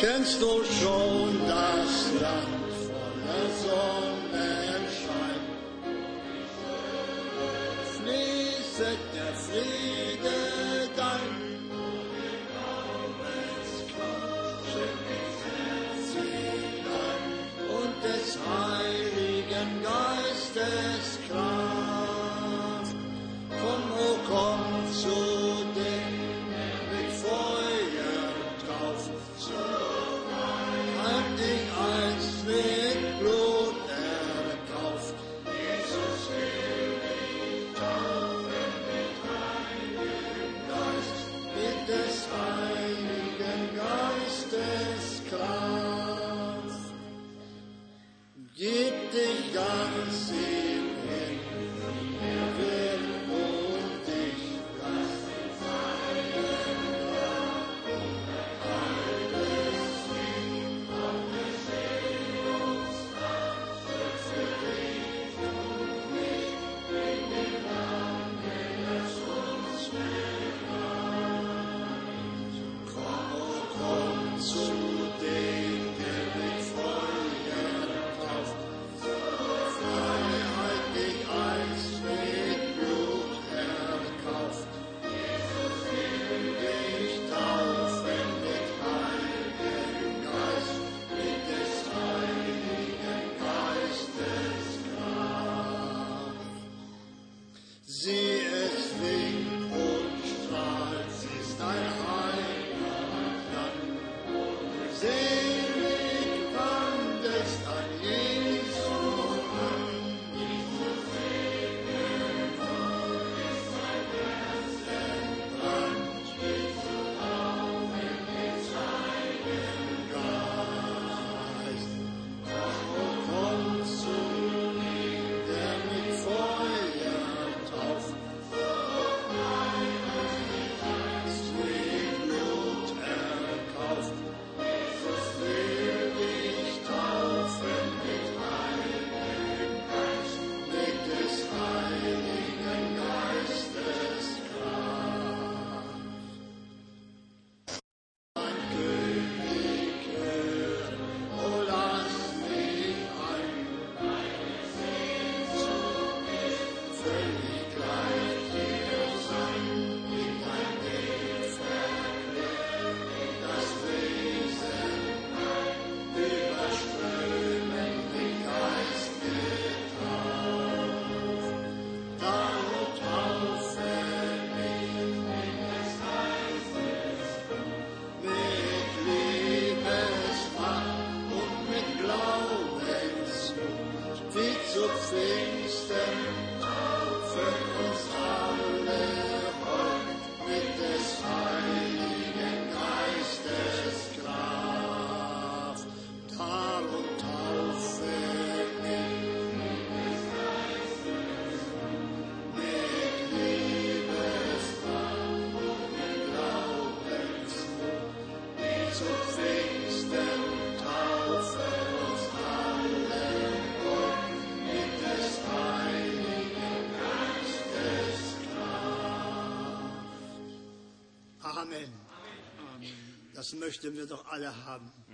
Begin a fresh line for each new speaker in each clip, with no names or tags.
Kennst du schon das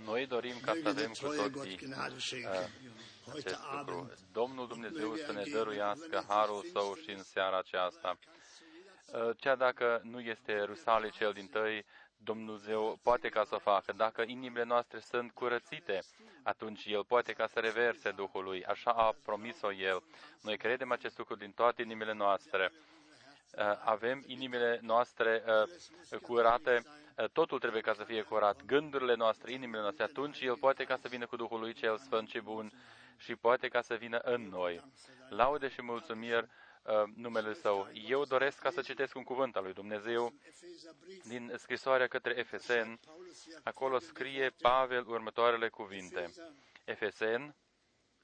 Noi dorim ca să
Möge der
avem cu
treue Gott
toții
Gnade schenken. Heute
acest lucru.
Abend
Domnul Dumnezeu să ne dăruiască harul său și în seara aceasta. Chiar dacă nu este Rusale cel din tăi, Dumnezeu poate ca să o facă. Dacă inimile noastre sunt curățite, atunci El poate ca să reverse Duhul Lui. Așa a promis-o El. Noi credem acest lucru din toate inimile noastre. Uh, Avem inimile noastre uh, curate, uh, totul trebuie ca să fie curat. Gândurile noastre, inimile noastre, atunci El poate ca să vină cu Duhul Lui cel Sfânt și Bun și poate ca să vină în noi. Laude și mulțumiri uh, numele Său. Eu doresc ca să citesc un cuvânt al lui Dumnezeu din scrisoarea către Efesen. Acolo scrie Pavel următoarele cuvinte. Efesen,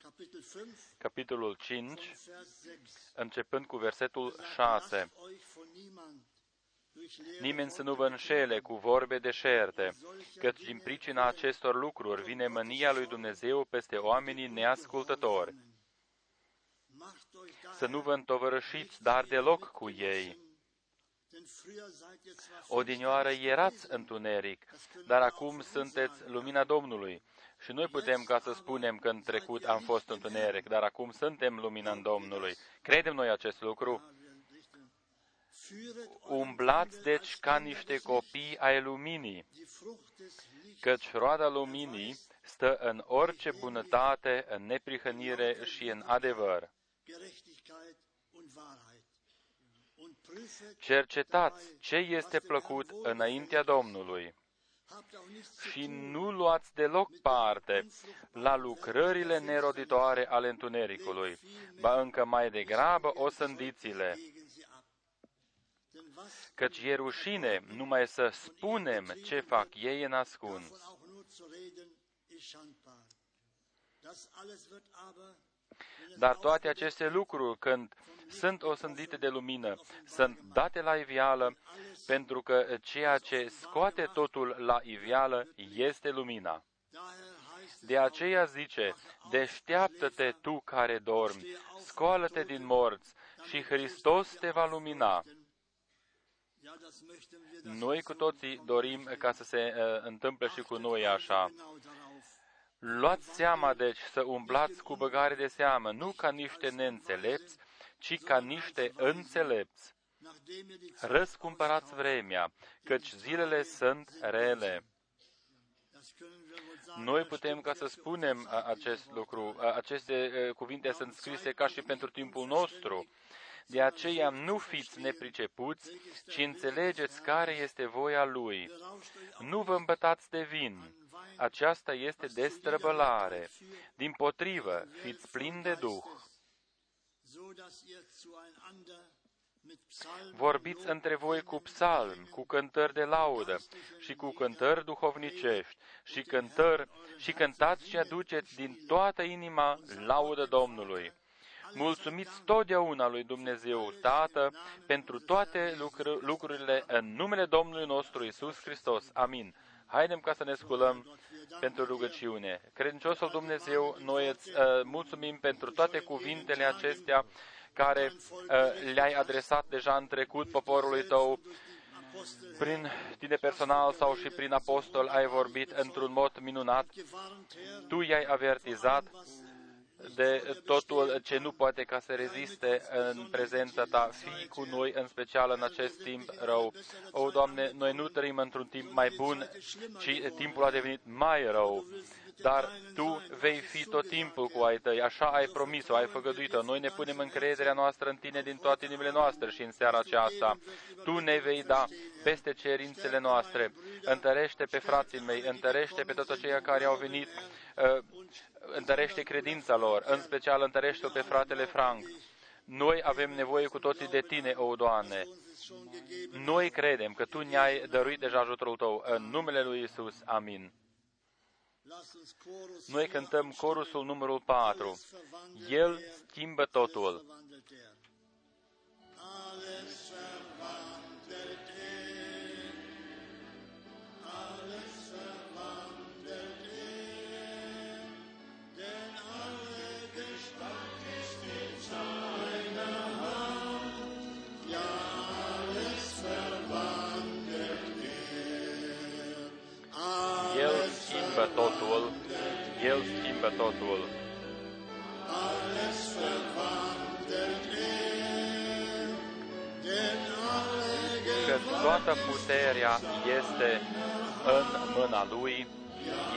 Kapitel 5,
capitolul 5,
Vers 6.
începând cu versetul 6. Nimeni să nu vă înșele cu vorbe deșerte, căci din pricina acestor lucruri vine mânia lui Dumnezeu peste oamenii neascultători. Să nu vă întovărășiți, dar deloc cu ei, Odinioară erați întuneric, dar acum sunteți lumina Domnului. Și noi putem ca să spunem că în trecut am fost întuneric, dar acum suntem lumina în Domnului. Credem noi acest lucru? Umblați deci ca niște copii ai luminii, căci roada luminii stă în orice bunătate, în neprihănire și în adevăr. Cercetați ce este plăcut înaintea Domnului. și nu luați deloc parte la lucrările neroditoare ale întunericului, ba încă mai degrabă o sândiți-le. Căci e rușine numai să spunem ce fac ei în ascuns. Dar toate aceste lucruri, când sunt osândite de lumină, sunt date la ivială, pentru că ceea ce scoate totul la ivială este lumina. De aceea zice, deșteaptă-te tu care dormi, scoală-te din morți și Hristos te va lumina. Noi cu toții dorim ca să se uh, întâmple și cu noi așa. Luați seama, deci, să umblați cu băgare de seamă, nu ca niște neînțelepți, ci ca niște înțelepți. Răscumpărați vremea, căci zilele sunt rele. Noi putem ca să spunem acest lucru. Aceste cuvinte sunt scrise ca și pentru timpul nostru. De aceea nu fiți nepricepuți, ci înțelegeți care este voia Lui. Nu vă îmbătați de vin. Aceasta este destrăbălare. Din potrivă, fiți plini de Duh. Vorbiți între voi cu psalmi, cu cântări de laudă și cu cântări duhovnicești și cântări și cântați și aduceți din toată inima laudă Domnului. Mulțumiți totdeauna lui Dumnezeu Tată pentru toate lucr- lucrurile în numele Domnului nostru Isus Hristos. Amin. Haidem ca să ne sculăm pentru rugăciune. Credinciosul Dumnezeu, noi îți uh, mulțumim pentru toate cuvintele acestea care uh, le-ai adresat deja în trecut poporului tău, prin tine personal sau și prin apostol ai vorbit într-un mod minunat. Tu i-ai avertizat de totul ce nu poate ca să reziste în prezența ta. Fii cu noi, în special în acest timp rău. O, Doamne, noi nu trăim într-un timp mai bun, ci timpul a devenit mai rău dar Tu vei fi tot timpul cu ai Tăi, așa ai promis-o, ai făgăduit-o. Noi ne punem încrederea noastră în Tine din toate inimile noastre și în seara aceasta. Tu ne vei da peste cerințele noastre. Întărește pe frații mei, întărește pe toți aceia care au venit, uh, întărește credința lor, în special întărește-o pe fratele Frank. Noi avem nevoie cu toții de Tine, o Doamne. Noi credem că Tu ne-ai dăruit deja ajutorul Tău. În numele Lui Isus. Amin. Noi cântăm corusul numărul 4. El schimbă totul. schimbă El schimbă totul. Că toată puterea este în mâna Lui,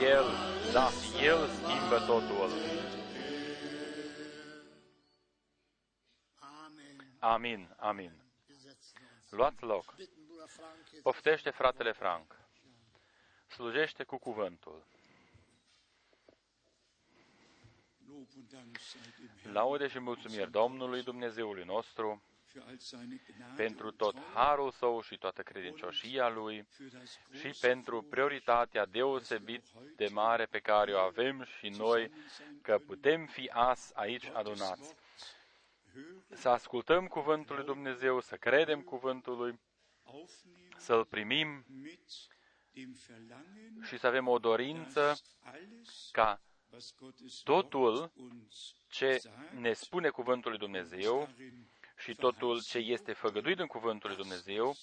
El, da, El schimbă totul. Amin, amin. Luați loc. Poftește fratele Frank slujește cu cuvântul. Laude și mulțumiri Domnului Dumnezeului nostru pentru tot harul său și toată credincioșia lui și pentru prioritatea deosebit de mare pe care o avem și noi, că putem fi as aici adunați. Să ascultăm cuvântul lui Dumnezeu, să credem cuvântul lui, să-l primim și să avem o dorință ca totul ce ne spune Cuvântul lui Dumnezeu și totul ce este făgăduit în Cuvântul lui Dumnezeu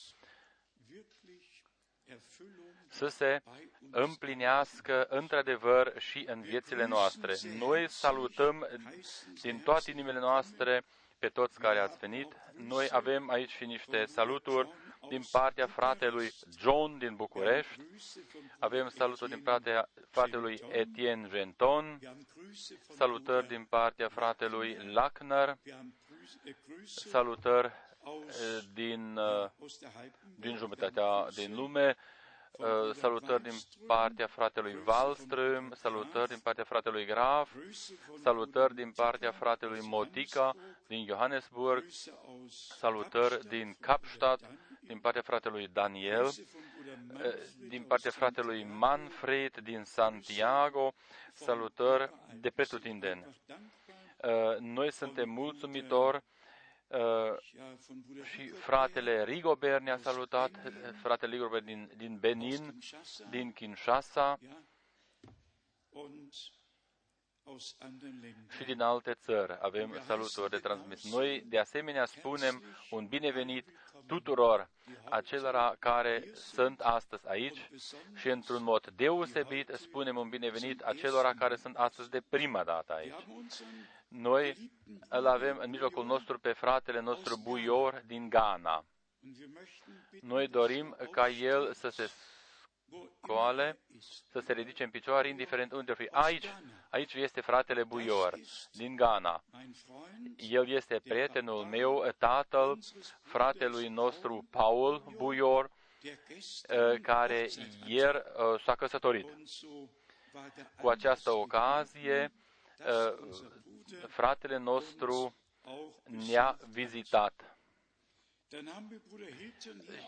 să se împlinească într-adevăr și în viețile noastre. Noi salutăm din toate inimile noastre pe toți care ați venit. Noi avem aici și niște saluturi din partea fratelui John din București. Avem saluturi din partea fratelui Etienne Genton, salutări din partea fratelui Lackner, salutări eh, din, eh, din jumătatea din lume, eh, salutări din partea fratelui Wallström, salutări din partea fratelui Graf, salutări din partea fratelui Motica din Johannesburg, salutări din Kapstadt, din partea fratelui Daniel, din partea fratelui Manfred din Santiago, salutări de pretutindeni. Noi suntem mulțumitori și fratele Rigobert ne-a salutat, fratele Rigobert din, din Benin, din Kinshasa și din alte țări avem saluturi de transmis. Noi, de asemenea, spunem un binevenit tuturor acelora care sunt astăzi aici și, într-un mod deosebit, spunem un binevenit acelora care sunt astăzi de prima dată aici. Noi îl avem în mijlocul nostru pe fratele nostru Buior din Ghana. Noi dorim ca el să se scoale, să se ridice în picioare, indiferent unde fi. Aici, aici este fratele Buior, din Ghana. El este prietenul meu, tatăl fratelui nostru Paul Buior, eh, care ieri eh, s-a căsătorit. Cu această ocazie, eh, fratele nostru ne-a vizitat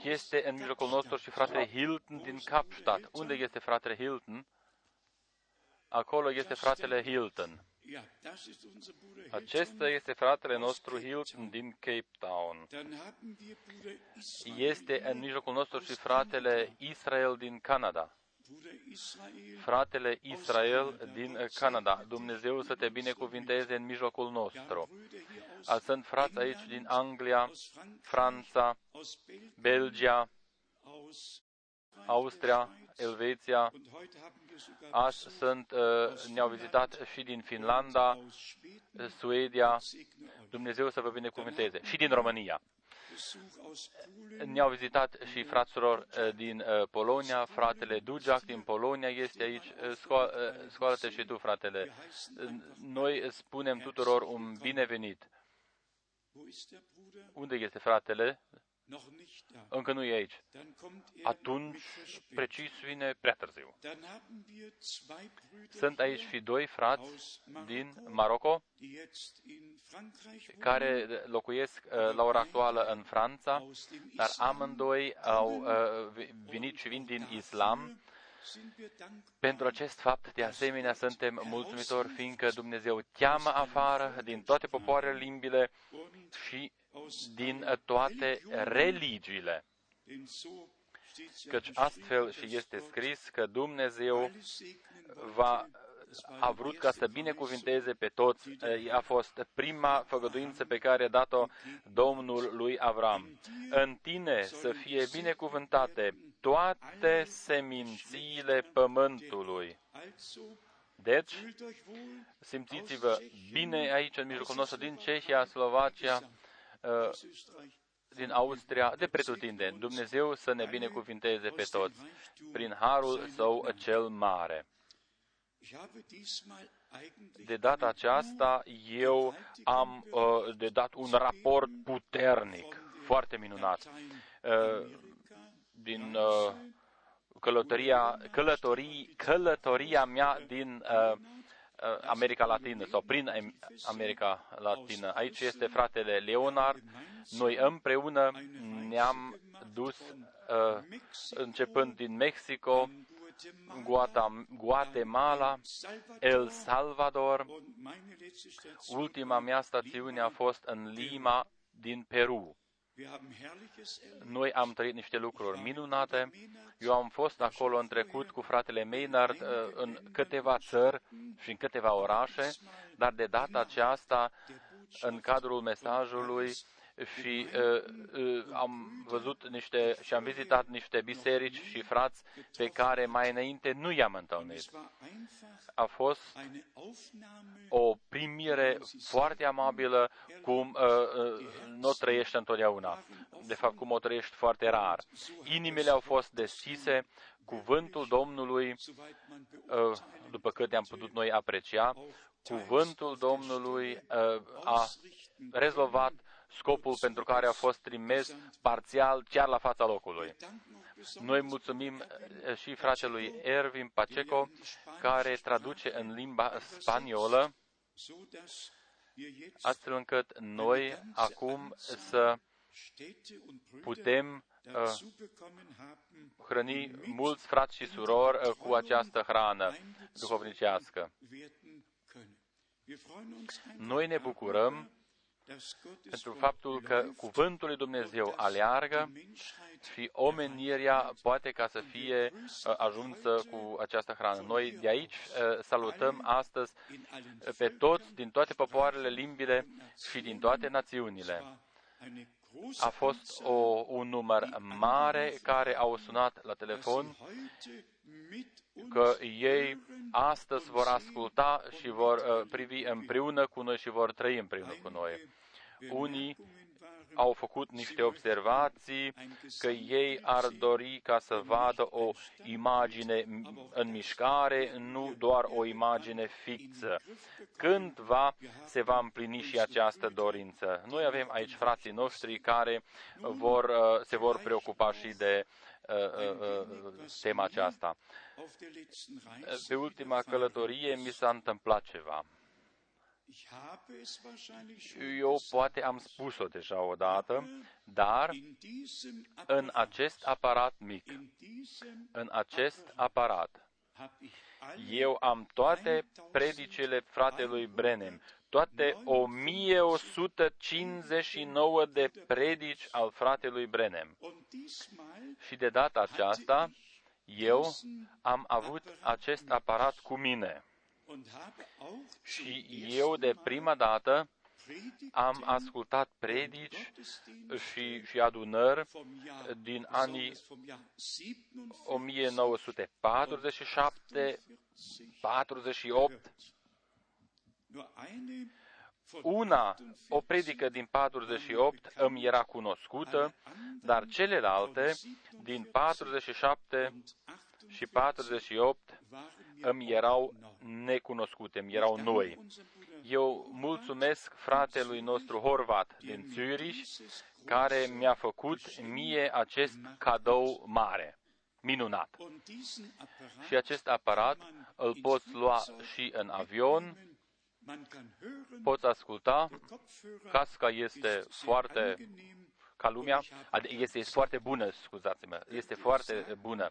este în mijlocul nostru și fratele Hilton din Kapstadt. Unde este fratele Hilton? Acolo este fratele Hilton. Acesta este fratele nostru Hilton din Cape Town. Este în mijlocul nostru și fratele Israel din Canada. Fratele Israel din Canada. Dumnezeu să te binecuvinteze în mijlocul nostru. Sunt frați aici din Anglia, Franța, Belgia, Austria, Elveția. Azi sunt, uh, ne-au vizitat și din Finlanda, Suedia. Dumnezeu să vă binecuvinteze. Și din România. Ne-au vizitat și fraților uh, din uh, Polonia, fratele Dujac din Polonia este aici, scoală-te și tu, fratele. Noi spunem tuturor un binevenit. Unde este fratele? Încă nu e aici. Atunci, precis, vine prea târziu. Sunt aici și doi frați din Maroco care locuiesc uh, la ora actuală în Franța, dar amândoi au uh, venit și vin din Islam pentru acest fapt, de asemenea, suntem mulțumitori, fiindcă Dumnezeu cheamă afară din toate popoarele limbile și din toate religiile. Căci astfel și este scris că Dumnezeu va a vrut ca să binecuvinteze pe toți. A fost prima făgăduință pe care a dat-o Domnul lui Avram. În tine să fie binecuvântate toate semințiile pământului. Deci, simțiți-vă bine aici, în mijlocul nostru, din Cehia, Slovacia, uh, din Austria, de pretutindeni. Dumnezeu să ne binecuvinteze pe toți, prin harul său cel mare. De data aceasta, eu am uh, de dat un raport puternic, foarte minunat. Uh, din uh, călătoria, călătorii, călătoria mea din uh, uh, America Latină sau prin America Latină. Aici este fratele Leonard. Noi împreună ne-am dus uh, începând din Mexico, Guatemala, El Salvador. Ultima mea stațiune a fost în Lima, din Peru. Noi am trăit niște lucruri minunate. Eu am fost acolo în trecut cu fratele Maynard uh, în câteva țări și în câteva orașe, dar de data aceasta, în cadrul mesajului, și uh, uh, am văzut niște și am vizitat niște biserici și frați pe care mai înainte nu i-am întâlnit. A fost o primire foarte amabilă, cum uh, uh, nu o trăiești întotdeauna. De fapt, cum o trăiești foarte rar. Inimile au fost deschise, cuvântul Domnului, uh, după cât am putut noi aprecia, cuvântul Domnului uh, a rezolvat scopul pentru care a fost trimis parțial chiar la fața locului. Noi mulțumim uh, și fratelui Ervin Paceco, care traduce în limba spaniolă, astfel încât noi acum să putem uh, hrăni mulți frați și surori uh, cu această hrană duhovnicească. Noi ne bucurăm pentru faptul că Cuvântul lui Dumnezeu aleargă și omenirea poate ca să fie uh, ajunsă cu această hrană. Noi de aici uh, salutăm astăzi pe toți din toate popoarele, limbile și din toate națiunile. A fost o, un număr mare care au sunat la telefon că ei astăzi vor asculta și vor uh, privi împreună cu noi și vor trăi împreună cu noi. Unii au făcut niște observații că ei ar dori ca să vadă o imagine în mișcare, nu doar o imagine fixă. Când va, se va împlini și această dorință? Noi avem aici frații noștri care vor, uh, se vor preocupa și de uh, uh, tema aceasta. Pe ultima călătorie mi s-a întâmplat ceva. Eu poate am spus-o deja odată, dar în acest aparat mic, în acest aparat, eu am toate predicele fratelui Brenem, toate 1159 de predici al fratelui Brenem. Și de data aceasta, eu am avut acest aparat cu mine. Și eu de prima dată am ascultat predici și, și adunări din anii 1947, 48. Una, o predică din 48 îmi era cunoscută, dar celelalte din 47 și 48 îmi erau necunoscute, îmi erau noi. Eu mulțumesc fratelui nostru Horvat din Zürich, care mi-a făcut mie acest cadou mare, minunat. Și acest aparat îl poți lua și în avion, poți asculta, casca este foarte ca lumea, este, este foarte bună, scuzați-mă, este foarte bună.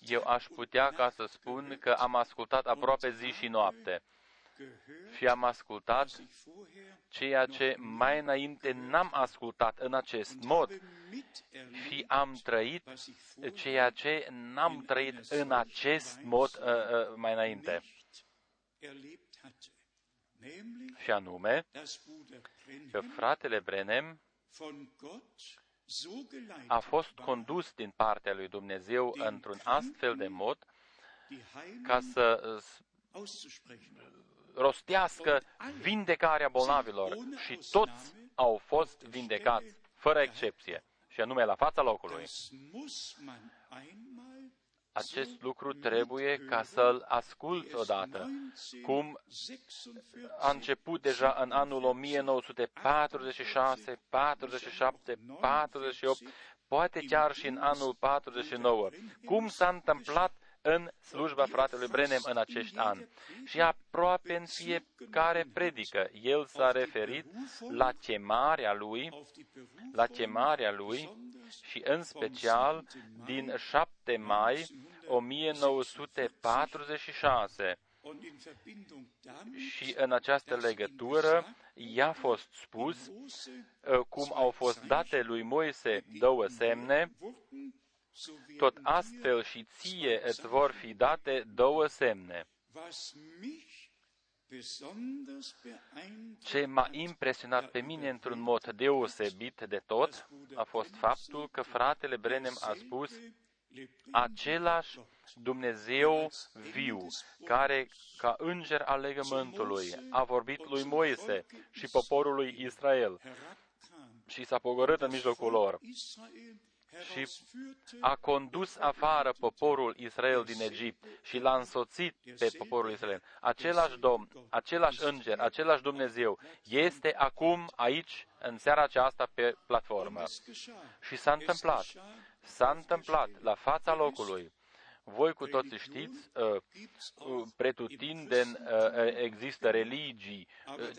eu aș putea ca să spun că am ascultat aproape zi și noapte. și am ascultat ceea ce mai înainte n-am ascultat în acest mod. și am trăit ceea ce n-am trăit în acest mod uh, uh, mai înainte. Și anume, că fratele Brenem a fost condus din partea lui Dumnezeu într-un astfel de mod ca să rostească vindecarea bolnavilor și toți au fost vindecați, fără excepție, și anume la fața locului. Acest lucru trebuie ca să-l ascult odată, cum a început deja în anul 1946, 47, 48, poate chiar și în anul 49. Cum s-a întâmplat în slujba fratelui Brenem în acești ani. Și aproape în fiecare predică, el s-a referit la chemarea lui, la chemarea lui și în special din 7 mai 1946. Și în această legătură i-a fost spus uh, cum au fost date lui Moise două semne, tot astfel și ție îți vor fi date două semne. Ce m-a impresionat pe mine într-un mod deosebit de tot a fost faptul că fratele Brenem a spus același Dumnezeu viu, care, ca înger al legământului, a vorbit lui Moise și poporului Israel și s-a pogorât în mijlocul lor și a condus afară poporul Israel din Egipt și l-a însoțit pe poporul Israel. Același Domn, același înger, același Dumnezeu este acum aici, în seara aceasta, pe platformă. Și s-a întâmplat. S-a întâmplat la fața locului. Voi cu toții știți, uh, uh, pretutindeni uh, există religii,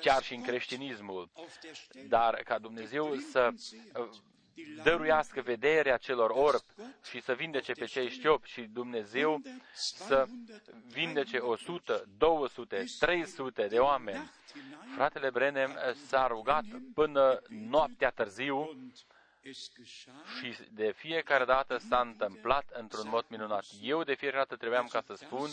chiar și în creștinismul, dar ca Dumnezeu să dăruiască vederea celor orbi și să vindece pe cei știopi și Dumnezeu să vindece 100, 200, 300 de oameni. Fratele Brenem s-a rugat până noaptea târziu și de fiecare dată s-a întâmplat într-un mod minunat. Eu de fiecare dată trebuiam ca să spun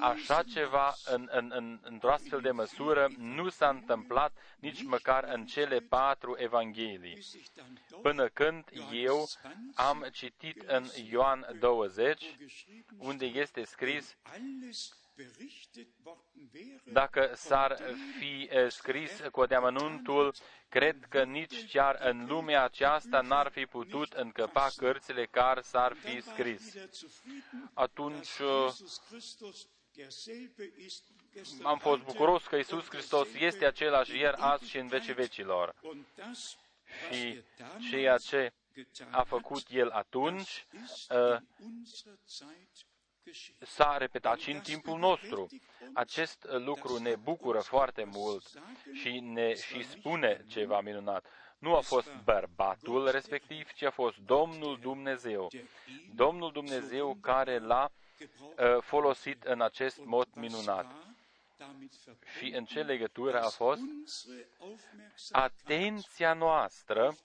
Așa ceva în, în, în, într-o astfel de măsură nu s-a întâmplat nici măcar în cele patru evanghelii. Până când eu am citit în Ioan 20, unde este scris dacă s-ar fi eh, scris cu deamănuntul, cred că nici chiar în lumea aceasta n-ar fi putut încăpa cărțile care s-ar fi scris. Atunci eh, am fost bucuros că Isus Hristos este același ieri, azi și în vecii vecilor. Și ceea ce a făcut El atunci, eh, s-a repetat și în timpul nostru. Acest lucru ne bucură foarte mult și ne și spune ceva minunat. Nu a fost bărbatul respectiv, ci a fost Domnul Dumnezeu. Domnul Dumnezeu care l-a uh, folosit în acest mod minunat. Și în ce legătură a fost? Atenția noastră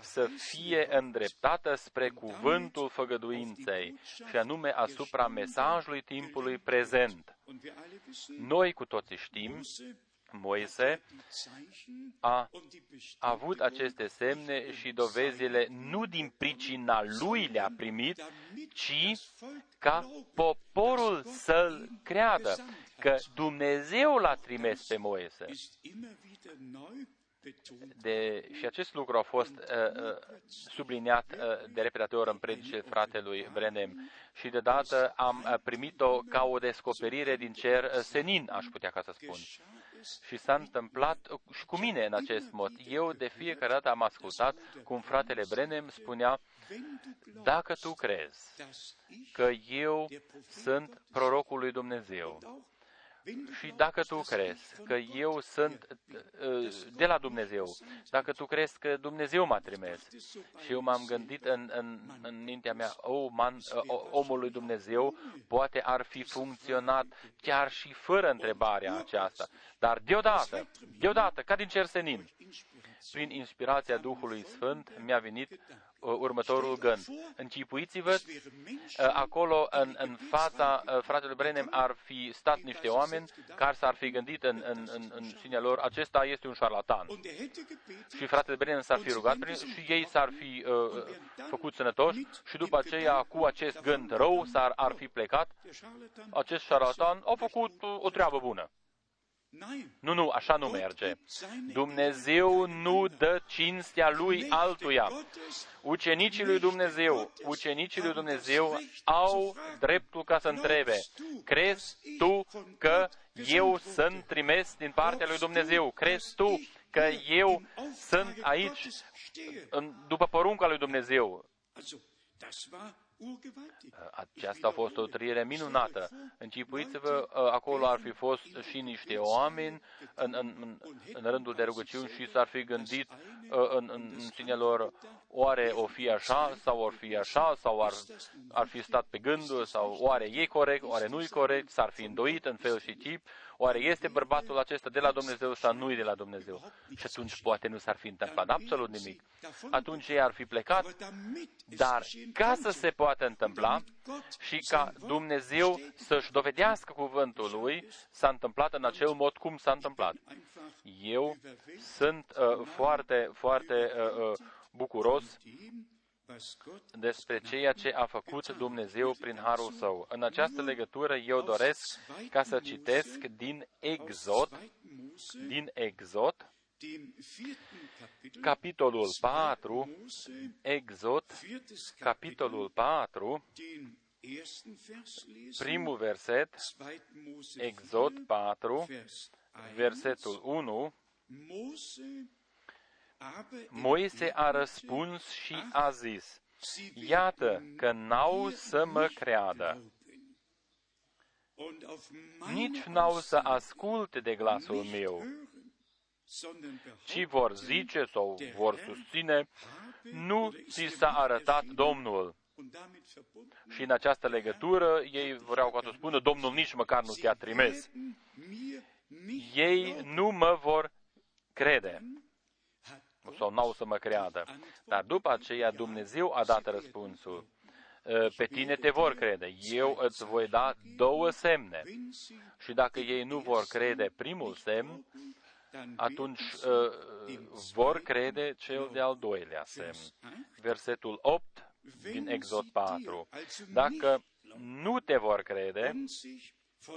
să fie îndreptată spre cuvântul făgăduinței, și anume asupra mesajului timpului prezent. Noi cu toții știm Moise a avut aceste semne și dovezile nu din pricina lui le-a primit, ci ca poporul să-l creadă că Dumnezeu l-a trimis pe Moise. De, și acest lucru a fost uh, uh, subliniat uh, de repetate ori în predice fratelui Brenem. Și de dată am uh, primit-o ca o descoperire din cer uh, senin, aș putea ca să spun. Și s-a întâmplat și cu mine în acest mod. Eu de fiecare dată am ascultat cum fratele Brenem spunea, dacă tu crezi că eu sunt prorocul lui Dumnezeu, și dacă tu crezi că eu sunt uh, de la Dumnezeu, dacă tu crezi că Dumnezeu m-a trimis, și eu m-am gândit în, în, în mintea mea, oh, man, uh, omul lui Dumnezeu poate ar fi funcționat chiar și fără întrebarea aceasta. Dar deodată, deodată, ca din cer senin, prin inspirația Duhului Sfânt, mi-a venit Uh, următorul gând. Închipuiți-vă, uh, acolo în, în fața uh, fratelui Brenem ar fi stat niște oameni care s-ar fi gândit în, în, în, în sinea lor, acesta este un șarlatan. Și fratele Brenem s-ar fi rugat și ei s-ar fi uh, făcut sănătoși și după aceea cu acest gând rău s-ar ar fi plecat. Acest șarlatan a făcut o treabă bună. Nu, nu, așa nu merge. Dumnezeu nu dă cinstea lui altuia. Ucenicii lui Dumnezeu, ucenicii lui Dumnezeu au dreptul ca să întrebe, crezi tu că eu sunt trimis din partea lui Dumnezeu? Crezi tu că eu sunt aici după porunca lui Dumnezeu? Aceasta a fost o trăire minunată. Încipuiți-vă, acolo ar fi fost și niște oameni în, în, în, în rândul de rugăciuni și s-ar fi gândit în, în, în cine lor, oare o fi așa sau or fi așa sau ar, ar fi stat pe gânduri sau oare e corect, oare nu e corect, s-ar fi îndoit în fel și tip, Oare este bărbatul acesta de la Dumnezeu sau nu e de la Dumnezeu? Și atunci poate nu s-ar fi întâmplat absolut nimic. Atunci ei ar fi plecat, dar ca să se poată întâmpla și ca Dumnezeu să-și dovedească cuvântul lui, s-a întâmplat în acel mod cum s-a întâmplat. Eu sunt uh, foarte, foarte uh, uh, bucuros despre ceea ce a făcut Dumnezeu prin harul său. În această legătură eu doresc ca să citesc din Exod, din Exod, capitolul 4, Exod, capitolul 4, primul verset, Exod 4, versetul 1, Moise a răspuns și a zis, Iată că n-au să mă creadă, nici n-au să asculte de glasul meu, ci vor zice sau vor susține, nu ți s-a arătat Domnul. Și în această legătură ei vreau ca să spună, Domnul nici măcar nu te-a trimis. Ei nu mă vor crede sau n-au să mă creadă. Dar după aceea Dumnezeu a dat răspunsul. Pe tine te vor crede. Eu îți voi da două semne. Și dacă ei nu vor crede primul semn, atunci uh, vor crede cel de-al doilea semn. Versetul 8 din Exod 4. Dacă nu te vor crede,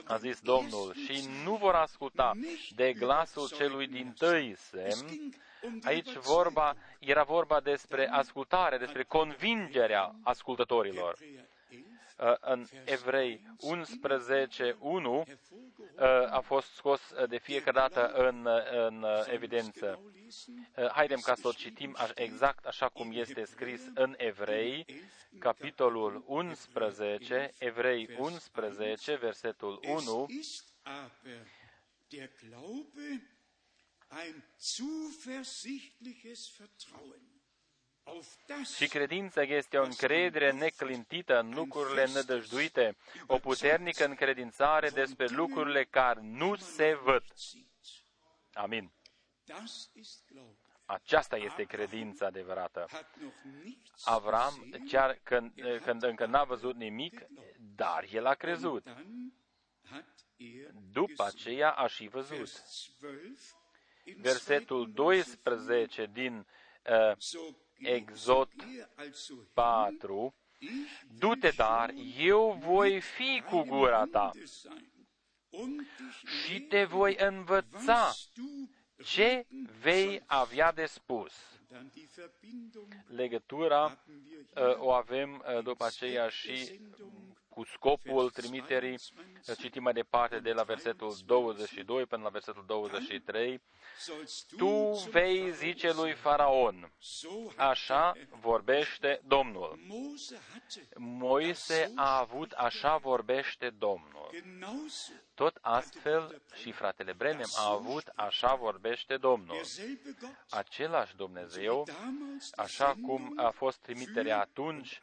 a zis Domnul, și nu vor asculta de glasul celui din tăi semn, Aici vorba, era vorba despre ascultare, despre convingerea ascultătorilor. Uh, în Evrei 11, 1 uh, a fost scos de fiecare dată în, în evidență. Uh, haidem ca să o citim exact așa cum este scris în Evrei, capitolul 11, Evrei 11, versetul 1. Și credința este o încredere neclintită în lucrurile nădăjduite, o puternică încredințare despre lucrurile care nu se văd. Amin. Aceasta este credința adevărată. Avram, chiar când, când încă n-a văzut nimic, dar el a crezut. După aceea a și văzut versetul 12 din uh, Exod 4, Du-te, dar eu voi fi cu gura ta și te voi învăța ce vei avea de spus. Legătura uh, o avem uh, după aceea și cu scopul trimiterii, citim mai departe de la versetul 22 până la versetul 23, Tu vei zice lui Faraon, așa vorbește Domnul. Moise a avut așa vorbește Domnul. Tot astfel și fratele Brenem a avut așa vorbește Domnul. Același Dumnezeu, așa cum a fost trimiterea atunci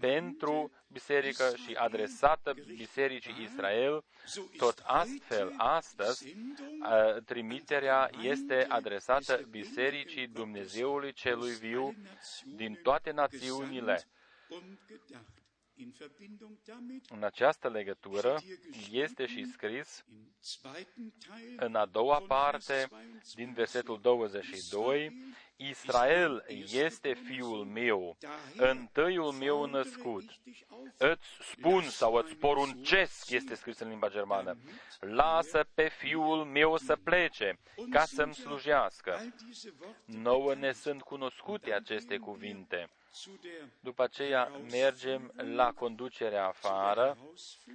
pentru biserică și adresată bisericii Israel, tot astfel astăzi trimiterea este adresată bisericii Dumnezeului celui viu din toate națiunile în această legătură este și scris în a doua parte din versetul 22, Israel este fiul meu, întâiul meu născut. Îți spun sau îți poruncesc, este scris în limba germană, lasă pe fiul meu să plece, ca să-mi slujească. Nouă ne sunt cunoscute aceste cuvinte după aceea mergem la conducerea afară,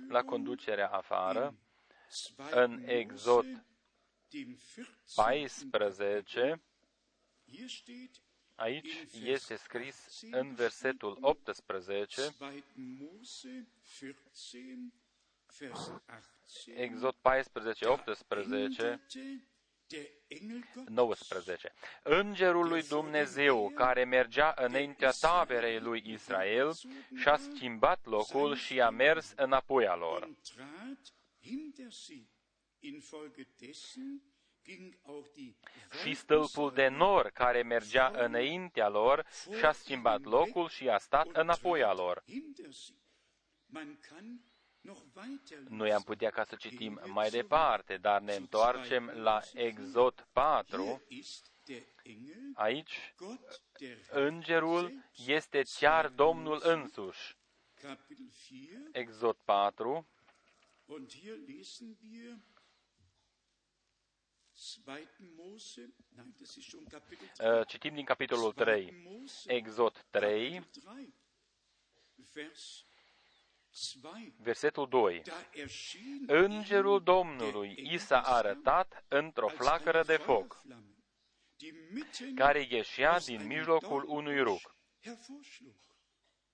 la conducerea afară, în Exod 14, aici este scris în versetul 18, Exod 14, 18, 19. Îngerul lui Dumnezeu care mergea înaintea taberei lui Israel și-a schimbat locul și a mers înapoi a lor.
Infolgedessen ging auch die
Și stâlpul de nor care mergea înaintea lor și-a schimbat locul și a stat înapoi a lor.
Hinter sie. Man kann noch weiter
Noi am putea ca să citim mai departe, dar ne întoarcem la Exod 4.
Hier ist der Engel,
Aici,
Gott der
îngerul este chiar Domnul însuși.
Kapitel 4
Exod 4,
und hier lesen wir 2. Mose, nein, das ist schon Kapitel 3.
uh, citim din capitolul 3.
Mose,
Exod 3,
Kapitel 3, Vers 2.
Versetul 2.
Da erschien
Îngerul
ihm
Domnului
der
i
Engel
s-a
des Herrn
arătat într-o
als
flacără
eine
de foc,
Feuerflamme, die mitten
care ieșea
aus
din
einem
mijlocul unui
Dornbusch
rug.
hervorschlug.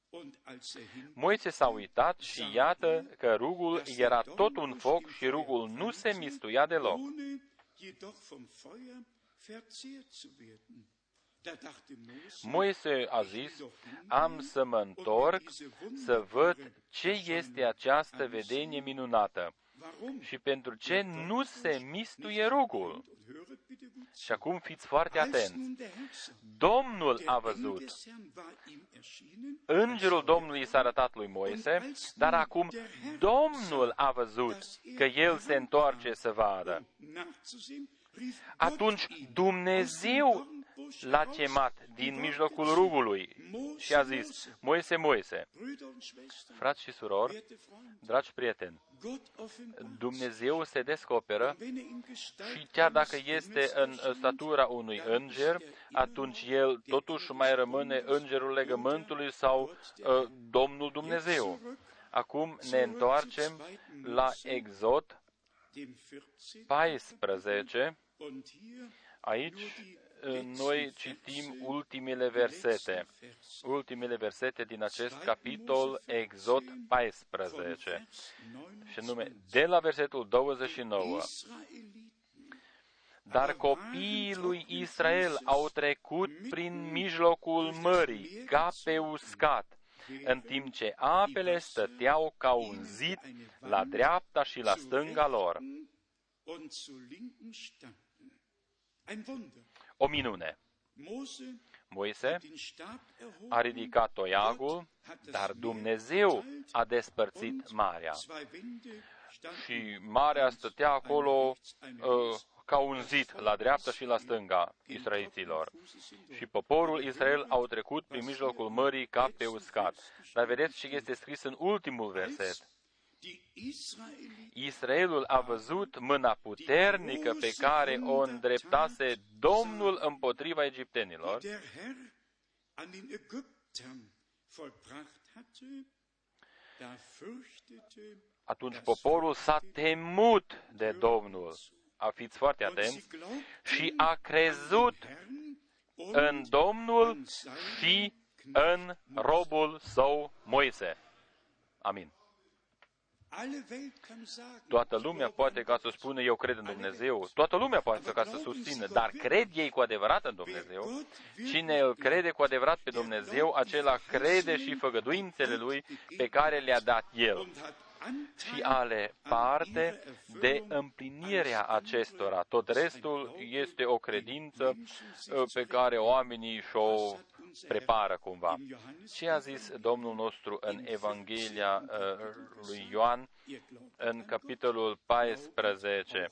Und als er hin
Moise s-a uitat și iată că rugul era tot un foc și rugul nu se mistuia deloc. Moise a zis, am să mă întorc să văd ce este această vedenie minunată
warum?
și pentru ce nu se mistuie rugul.
Und höret bitte gut zu.
Și acum fiți foarte
Als
atenți.
nun der Herr sah,
Domnul
der
a
Engel
văzut
des Herrn war ihm erschienen,
Îngerul Domnului s-a arătat lui Moise, dar acum Domnul a văzut că el se întoarce să vadă.
nachzusehen, rief
Atunci
Gott ihn
Dumnezeu
aus dem Dornbusch
l-a
heraus,
chemat din mijlocul rugului și a zis, Moise, Moise,
Brüder und Schwestern,
frați și surori,
werte Freunde,
dragi prieteni,
Gott offenbart,
Dumnezeu se descoperă
wenn er in Gestalt
și chiar dacă
eines
este
Engels
în
erscheint,
statura unui înger, atunci el totuși mai rămâne îngerul legământului sau uh, Domnul Dumnezeu. Acum ne întoarcem la Exod
dem 14.
14.
Und hier
Aici uh, noi citim ultimele versete. Ultimele versete din acest capitol, Exod 14. Și nume, de la versetul 29.
Israeliten
Dar copiii lui Israel au trecut prin mijlocul mării, ca pe uscat, în timp ce apele stăteau ca un zid la dreapta și la stânga lor.
Und zu linken standen. Ein Wunder.
O minune.
Mose
Moise
hat den Stab erhoben,
a ridicat toiagul, dar Dumnezeu a despărțit marea.
zwei Wände standen
Și marea stătea acolo uh, ca un zid la dreapta și la stânga israeliților. Și poporul Israel au trecut prin mijlocul mării ca pe uscat. Dar vedeți ce este scris în ultimul verset.
Die Israeliten
Israelul a văzut mâna puternică pe care o îndreptase Domnul împotriva egiptenilor
der Herr an den Ägyptern vollbracht hatte, da fürchtete
Atunci poporul s-a temut de Domnul. A fiți foarte
und
atenți.
sie glaubten
Și a crezut
Herrn und
în Domnul și în robul său Moise. Amin. Toată lumea poate ca să spună eu cred în Dumnezeu. Toată lumea poate ca să susțină, dar cred ei cu adevărat în Dumnezeu? Cine îl crede cu adevărat pe Dumnezeu, acela crede și făgăduințele lui pe care le-a dat El.
Und hat
și
Anteil
ale parte de împlinirea acestora. Tot restul este o credință uh, pe care oamenii și-o prepară cumva. Ce a zis Domnul nostru în Evanghelia uh, lui Ioan
ihr glaubt
în capitolul 14?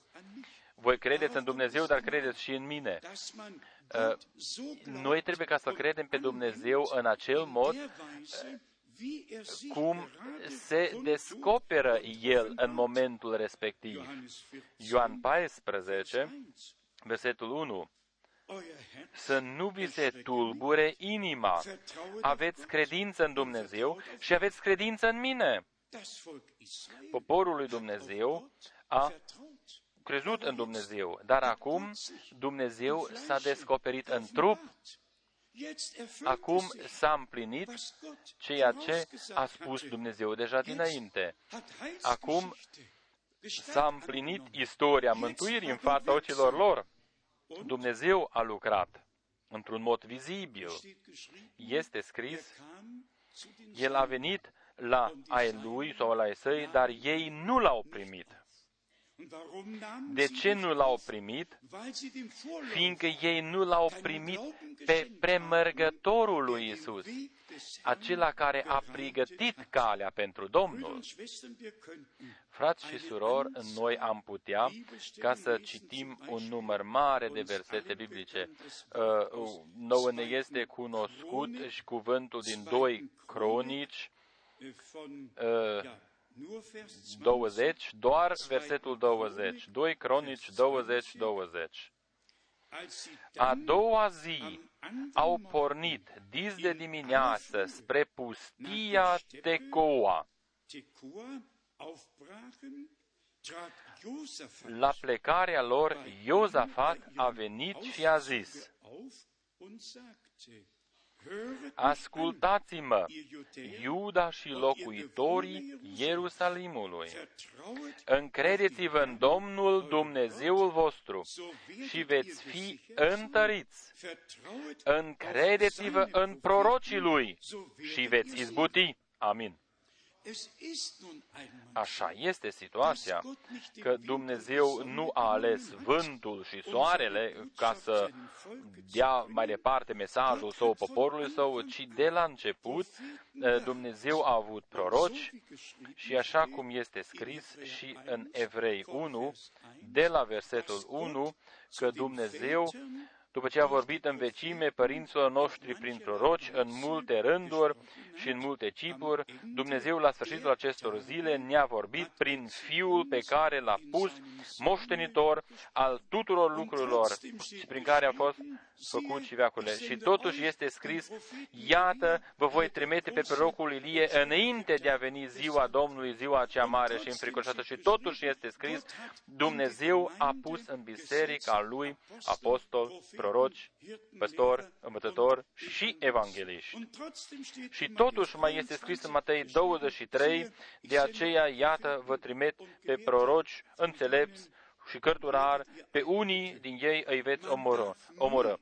Voi credeți în Dumnezeu, dar credeți și în mine.
dass man
Uh,
Gott so glaubt
Noi trebuie ca să credem pe Dumnezeu în acel mod
der Weise, wie er sich
cum
gerade
se
kundtut
descoperă
und
El în
offenbart.
momentul respectiv.
Johannes 14,
Ioan 14,
1.
versetul 1.
Euer Herz
Să nu vi se tulbure inima.
vertraue
Aveți credință în Dumnezeu și aveți credință în mine.
das Volk Israel
Poporul lui Dumnezeu a
vertraut.
crezut în Dumnezeu, dar acum Dumnezeu s-a descoperit în trup,
Jetzt erfüllt
acum
es sich,
s-a împlinit
was Gott
ceea ce
vorausgesagt
a spus
hatte.
Dumnezeu deja dinainte.
Hat
Acum
Heilsgeschichte Gestalt
S-a împlinit
angenommen.
istoria mântuirii în fața ochilor lor. Dumnezeu a lucrat într-un mod vizibil.
Steht geschrieben,
Este
er
scris,
kam zu den
El a venit la ai lui sau la ai săi, dar ei nu l-au primit.
Und
De ce nu l-au primit? Fiindcă ei nu l-au primit pe premergătorul lui Isus, acela care a pregătit calea pentru Domnul. Frați și surori, noi am putea ca să citim un număr mare de versete biblice. Uh, nouă ne este cunoscut și cuvântul din 2 Cronici, 20, doar versetul 20. 2 Cronici 20, 20. A doua zi au pornit dis de dimineață spre pustia Tecoa. La plecarea lor, Iosafat a venit și a zis, Ascultați-mă, Iuda și locuitorii Ierusalimului. Încredeți-vă în Domnul Dumnezeul vostru și veți fi întăriți. Încredeți-vă în prorocii lui și veți izbuti. Amin. Așa este situația, că Dumnezeu nu a ales vântul și soarele ca să dea mai departe mesajul său poporului său, ci de la început eh, Dumnezeu a avut proroci și așa cum este scris și în Evrei 1, de la versetul 1, că Dumnezeu după ce a vorbit în vecime părinților noștri prin proroci, în multe rânduri și în multe cipuri, Dumnezeu la sfârșitul acestor zile ne-a vorbit prin Fiul pe care l-a pus moștenitor al tuturor lucrurilor și prin care a fost făcut și veacurile. Și totuși este scris, iată, vă voi trimite pe prorocul Ilie înainte de a veni ziua Domnului, ziua cea mare și înfricoșată. Și totuși este scris, Dumnezeu a pus în biserica lui apostol, proroci, păstori, învățători și evangeliști. Și totuși mai este scris în Matei 23, de aceea, iată, vă trimit pe proroci înțelepți și cărturari, pe unii din ei îi veți omoră. omoră.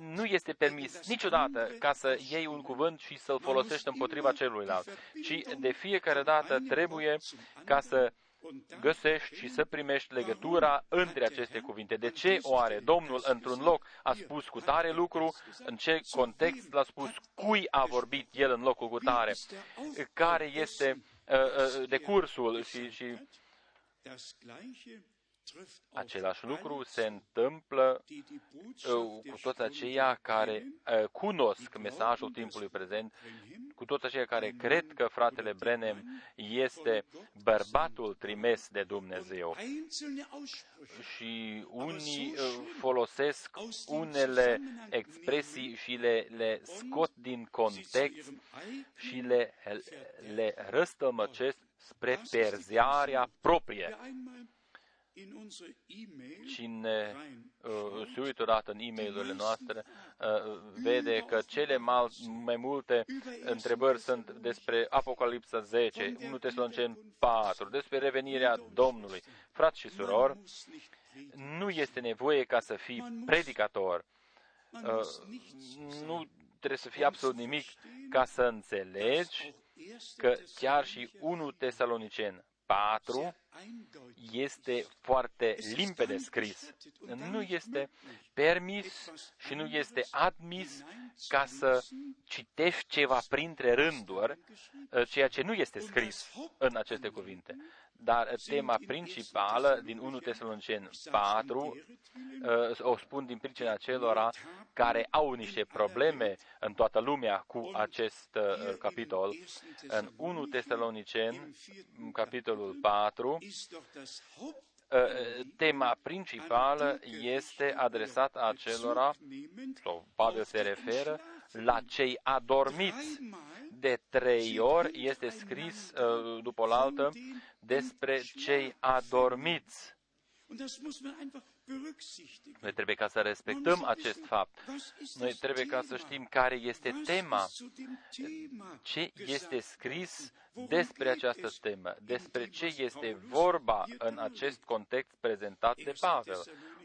Nu este permis niciodată ca să iei un cuvânt și să-l folosești împotriva celuilalt, ci de fiecare dată trebuie ca să găsești și să primești legătura între aceste cuvinte. De ce oare Domnul într-un loc? A spus cu tare lucru, în ce context l-a spus, cui a vorbit El în locul cu tare, care este uh, uh, decursul și, și Același lucru se întâmplă uh, cu toți aceia care uh, cunosc mesajul timpului prezent, cu toți aceia care cred că fratele Brenem este bărbatul trimis de Dumnezeu. Și unii uh, folosesc unele expresii și le, le scot din context și le, le răstămăcesc spre perziarea proprie. Cine uh, se uită odată în e mail noastre, uh, vede că cele mai, mai multe întrebări sunt despre Apocalipsa 10, 1 Tesalonicen 4, despre revenirea Domnului. Frați și surori, nu este nevoie ca să fii predicator. Uh, nu trebuie să fii absolut nimic ca să înțelegi că chiar și 1 Tesalonicen 4 este foarte limpede scris. Nu este permis și nu este admis ca să citești ceva printre rânduri, ceea ce nu este scris în aceste cuvinte. Dar tema principală din 1 Tesalonicen 4 uh, o spun din pricina celor care au niște probleme în toată lumea cu acest uh, capitol. În 1 Tesalonicen, capitolul 4, uh, tema principală este adresată acelora, sau Pavel se referă, la cei adormiți. De trei ori este scris după o altă despre cei adormiți. Noi trebuie ca să respectăm acest fapt. Noi trebuie ca să știm care este tema, ce este scris? Despre această temă, despre ce este vorba în acest context prezentat de Pavel.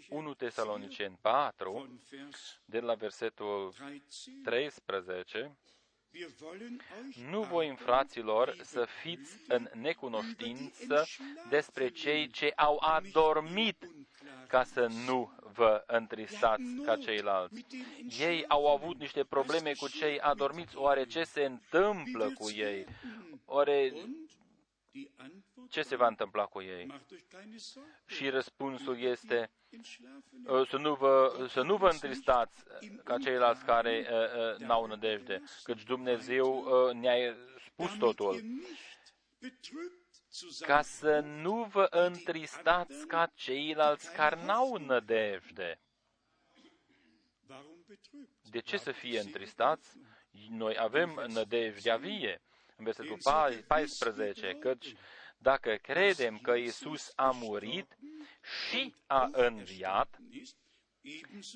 1 Tesalonicen 4, de la versetul 13, Nu voim, fraților, să fiți în necunoștință despre cei ce au adormit ca să nu vă întristați ca ceilalți. Ei au avut niște probleme cu cei adormiți. Oare ce se întâmplă cu ei? Oare ce se va întâmpla cu ei? Și răspunsul este uh, să nu vă, să nu vă întristați ca ceilalți care uh, uh, n-au nădejde, căci Dumnezeu uh, ne-a spus totul ca să nu vă întristați ca ceilalți care n-au nădejde. De ce să fie întristați? Noi avem nădejdea vie. În versetul 14, căci dacă credem că Isus a murit și a înviat,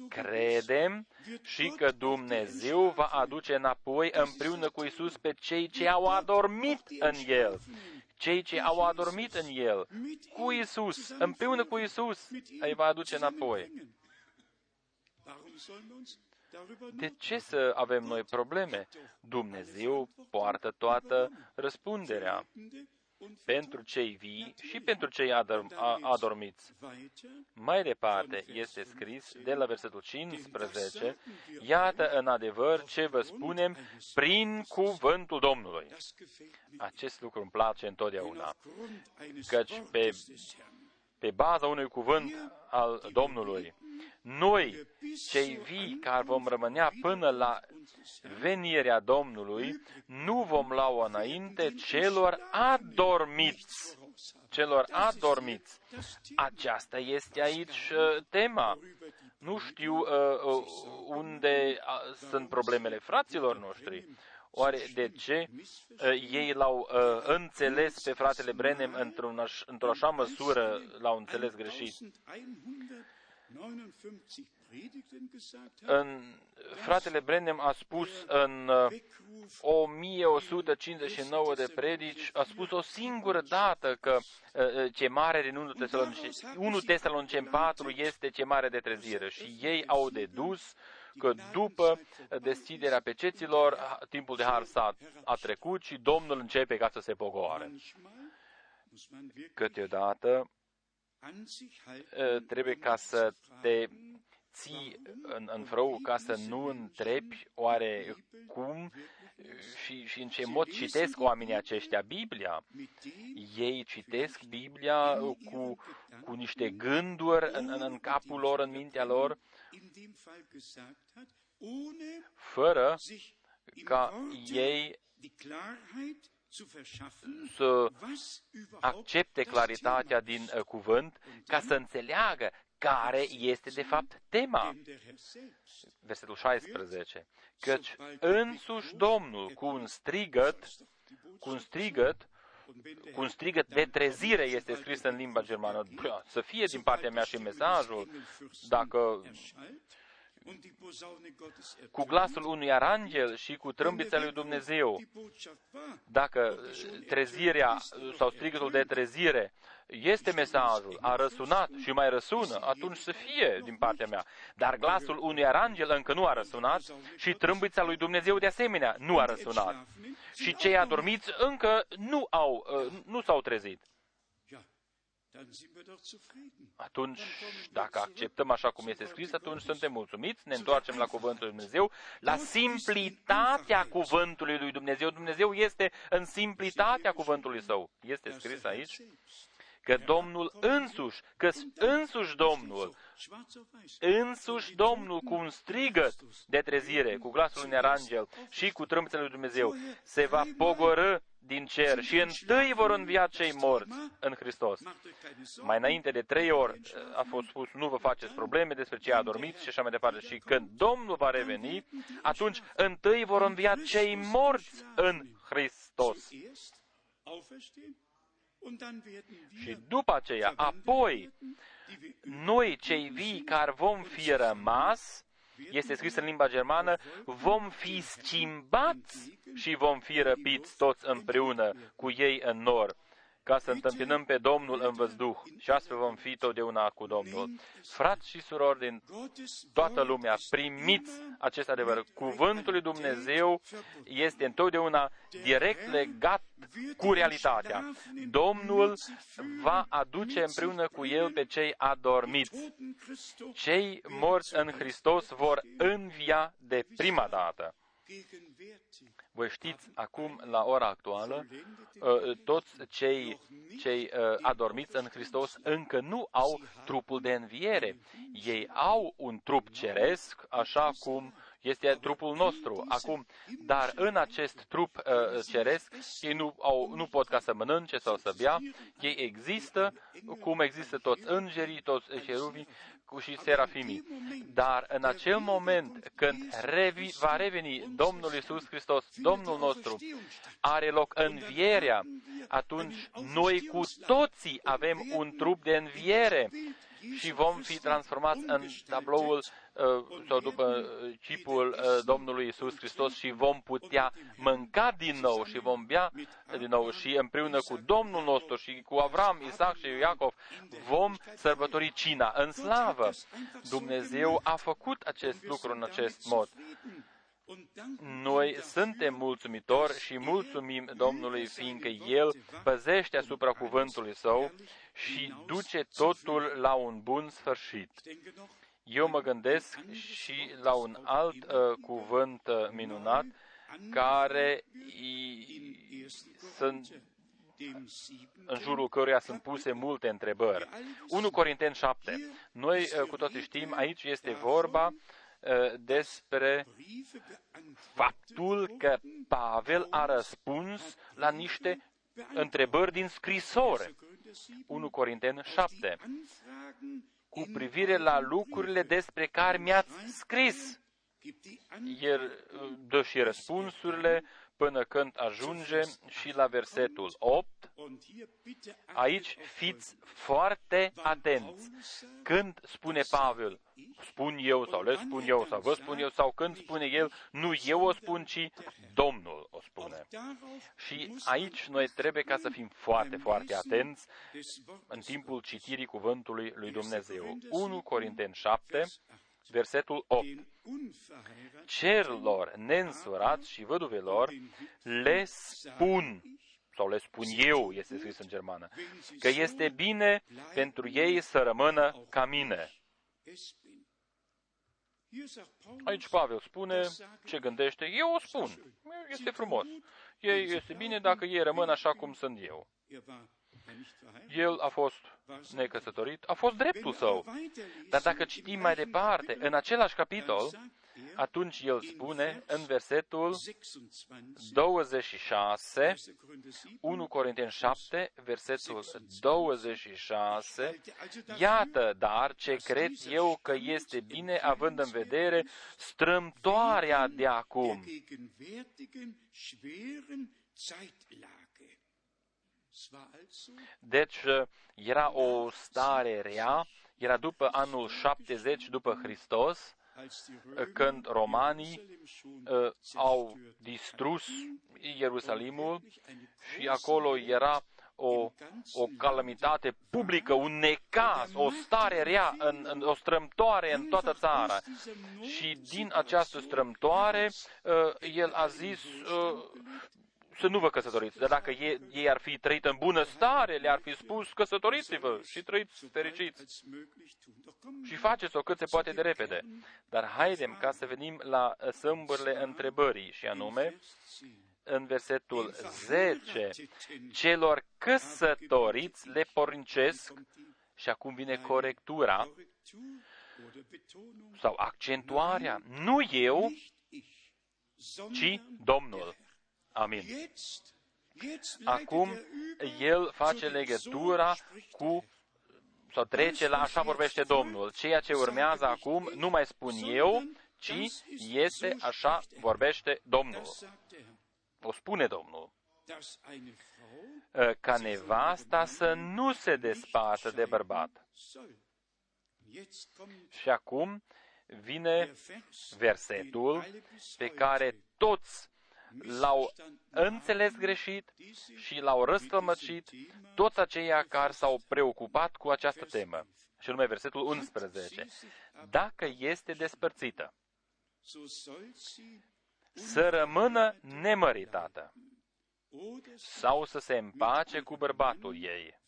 credem și că Dumnezeu va aduce înapoi împreună cu Isus pe cei ce au adormit în El. cei ce au adormit în El, cu Isus, împreună cu Isus, îi va aduce înapoi. De ce să avem noi probleme? Dumnezeu poartă toată răspunderea pentru cei vii și pentru cei adormiți. Mai departe este scris de la versetul 15, Iată în adevăr ce vă spunem prin cuvântul Domnului. Acest lucru îmi place întotdeauna, căci pe, pe baza unui cuvânt al Domnului, noi, cei vii care vom rămânea până la venirea Domnului, nu vom lua înainte celor adormiți. Celor adormiți. Aceasta este aici uh, tema. Nu știu uh, uh, unde uh, sunt problemele fraților noștri. Oare de ce uh, ei l-au uh, înțeles pe fratele Brenem într-un, într-o așa măsură, l-au înțeles greșit? În, fratele Brenem a spus în 1159 uh, de predici, a spus o singură dată că uh, uh, ce mare din 1 Tesalonicen, 1 Tesalonicen 4 este ce mare de trezire. Și ei au dedus că după deschiderea peceților, timpul de har s-a a trecut și Domnul începe ca să se pogoare. Câteodată trebuie ca să te ții în, în frău ca să nu întrebi oare cum și, și în ce mod citesc oamenii aceștia Biblia. Ei citesc Biblia cu, cu niște gânduri în, în, în capul lor, în mintea lor, fără ca ei să accepte claritatea din uh, cuvânt ca să înțeleagă care este de fapt tema. Versetul 16. Căci însuși Domnul cu un strigăt, cu un strigăt, cu un strigăt de trezire este scris în limba germană. Să fie din partea mea și mesajul, dacă cu glasul unui arangel și cu trâmbița lui Dumnezeu. Dacă trezirea sau strigătul de trezire este mesajul, a răsunat și mai răsună, atunci să fie din partea mea. Dar glasul unui arangel încă nu a răsunat și trâmbița lui Dumnezeu de asemenea nu a răsunat. Și cei adormiți încă nu, au, nu s-au trezit. Atunci, dacă acceptăm așa cum este scris, atunci suntem mulțumiți, ne întoarcem la Cuvântul lui Dumnezeu, la simplitatea Cuvântului lui Dumnezeu. Dumnezeu este în simplitatea Cuvântului Său. Este scris aici că Domnul însuși, că însuși Domnul, însuși Domnul cu un strigăt de trezire, cu glasul unui arangel și cu trâmbițele lui Dumnezeu, se va pogorâ din cer și întâi vor învia cei morți în Hristos. Mai înainte de trei ori a fost spus, nu vă faceți probleme despre ce a dormit și așa mai departe. Și când Domnul va reveni, atunci întâi vor învia cei morți în Hristos. Și după aceea, apoi, noi cei vii care vom fi rămas, este scris în limba germană, vom fi schimbați și vom fi răpiți toți împreună cu ei în nor, ca să întâmpinăm pe Domnul în văzduh și astfel vom fi totdeauna cu Domnul. Frați și surori din toată lumea, primiți acest adevăr. Cuvântul lui Dumnezeu este întotdeauna direct legat cu realitatea. Domnul va aduce împreună cu El pe cei adormiți. Cei morți în Hristos vor învia de prima dată. Voi știți, acum, la ora actuală, uh, toți cei, cei uh, adormiți în Hristos încă nu au trupul de înviere. Ei au un trup ceresc, așa cum este trupul nostru acum, dar în acest trup uh, ceresc ei nu, au, nu pot ca să mănânce sau să bea, ei există cum există toți îngerii, toți ceruvii și serafimii. Dar în acel moment când revi, va reveni Domnul Isus Hristos, Domnul nostru, are loc învierea, atunci noi cu toții avem un trup de înviere și vom fi transformați în tabloul uh, sau după chipul uh, Domnului Isus Hristos și vom putea mânca din nou și vom bea din nou și împreună cu Domnul nostru și cu Avram, Isaac și Iacov vom sărbători cina în slavă. Dumnezeu a făcut acest lucru în acest mod. Noi suntem mulțumitori și mulțumim Domnului, fiindcă El păzește asupra cuvântului Său și duce totul la un bun sfârșit. Eu mă gândesc și la un alt uh, cuvânt uh, minunat care i, sunt în jurul căruia sunt puse multe întrebări. 1 Corinteni 7. Noi uh, cu toții știm, aici este vorba uh, despre faptul că Pavel a răspuns la niște întrebări din scrisore. 1 Corinteni 7. Cu privire la lucrurile despre care mi-ați scris. El uh, dă și răspunsurile până când ajunge și la versetul 8. Aici fiți foarte atenți. Când spune Pavel, spun eu sau le spun eu sau vă spun eu sau când spune el, nu eu o spun, ci Domnul o spune. Și aici noi trebuie ca să fim foarte, foarte atenți în timpul citirii cuvântului lui Dumnezeu. 1 Corinteni 7, versetul 8. Cerilor neînsurați și văduvelor le spun, sau le spun eu, este scris în germană, că este bine pentru ei să rămână ca mine. Aici Pavel spune ce gândește, eu o spun, este frumos. Ei este bine dacă ei rămân așa cum sunt eu. El a fost necăsătorit, a fost dreptul său. Dar dacă citim mai departe, în același capitol, atunci el spune în versetul 26, 1 Corinteni 7, versetul 26, Iată, dar, ce cred eu că este bine, având în vedere strâmtoarea de acum. Deci era o stare rea, era după anul 70 după Hristos, când romanii uh, au distrus Ierusalimul și acolo era o, o calamitate publică, un necaz, o stare rea, în, în, o strâmtoare în toată țara. Și din această strâmtoare, uh, el a zis, uh, să nu vă căsătoriți. Dar dacă ei, ei ar fi trăit în bună stare, le-ar fi spus căsătoriți-vă și trăiți fericiți. Și faceți-o cât se poate de repede. Dar haidem ca să venim la sâmburile întrebării și anume, în versetul 10, celor căsătoriți le poruncesc, și acum vine corectura sau accentuarea, nu eu, ci Domnul. Amin. Acum el face legătura cu sau trece la așa vorbește Domnul. Ceea ce urmează acum nu mai spun eu, ci este așa vorbește Domnul. O spune Domnul. Ca nevasta să nu se despartă de bărbat. Și acum vine versetul pe care toți l-au înțeles greșit și l-au răstălmăcit toți aceia care s-au preocupat cu această temă. Și nume versetul 11. Dacă este despărțită, să rămână nemăritată sau să se împace cu bărbatul ei.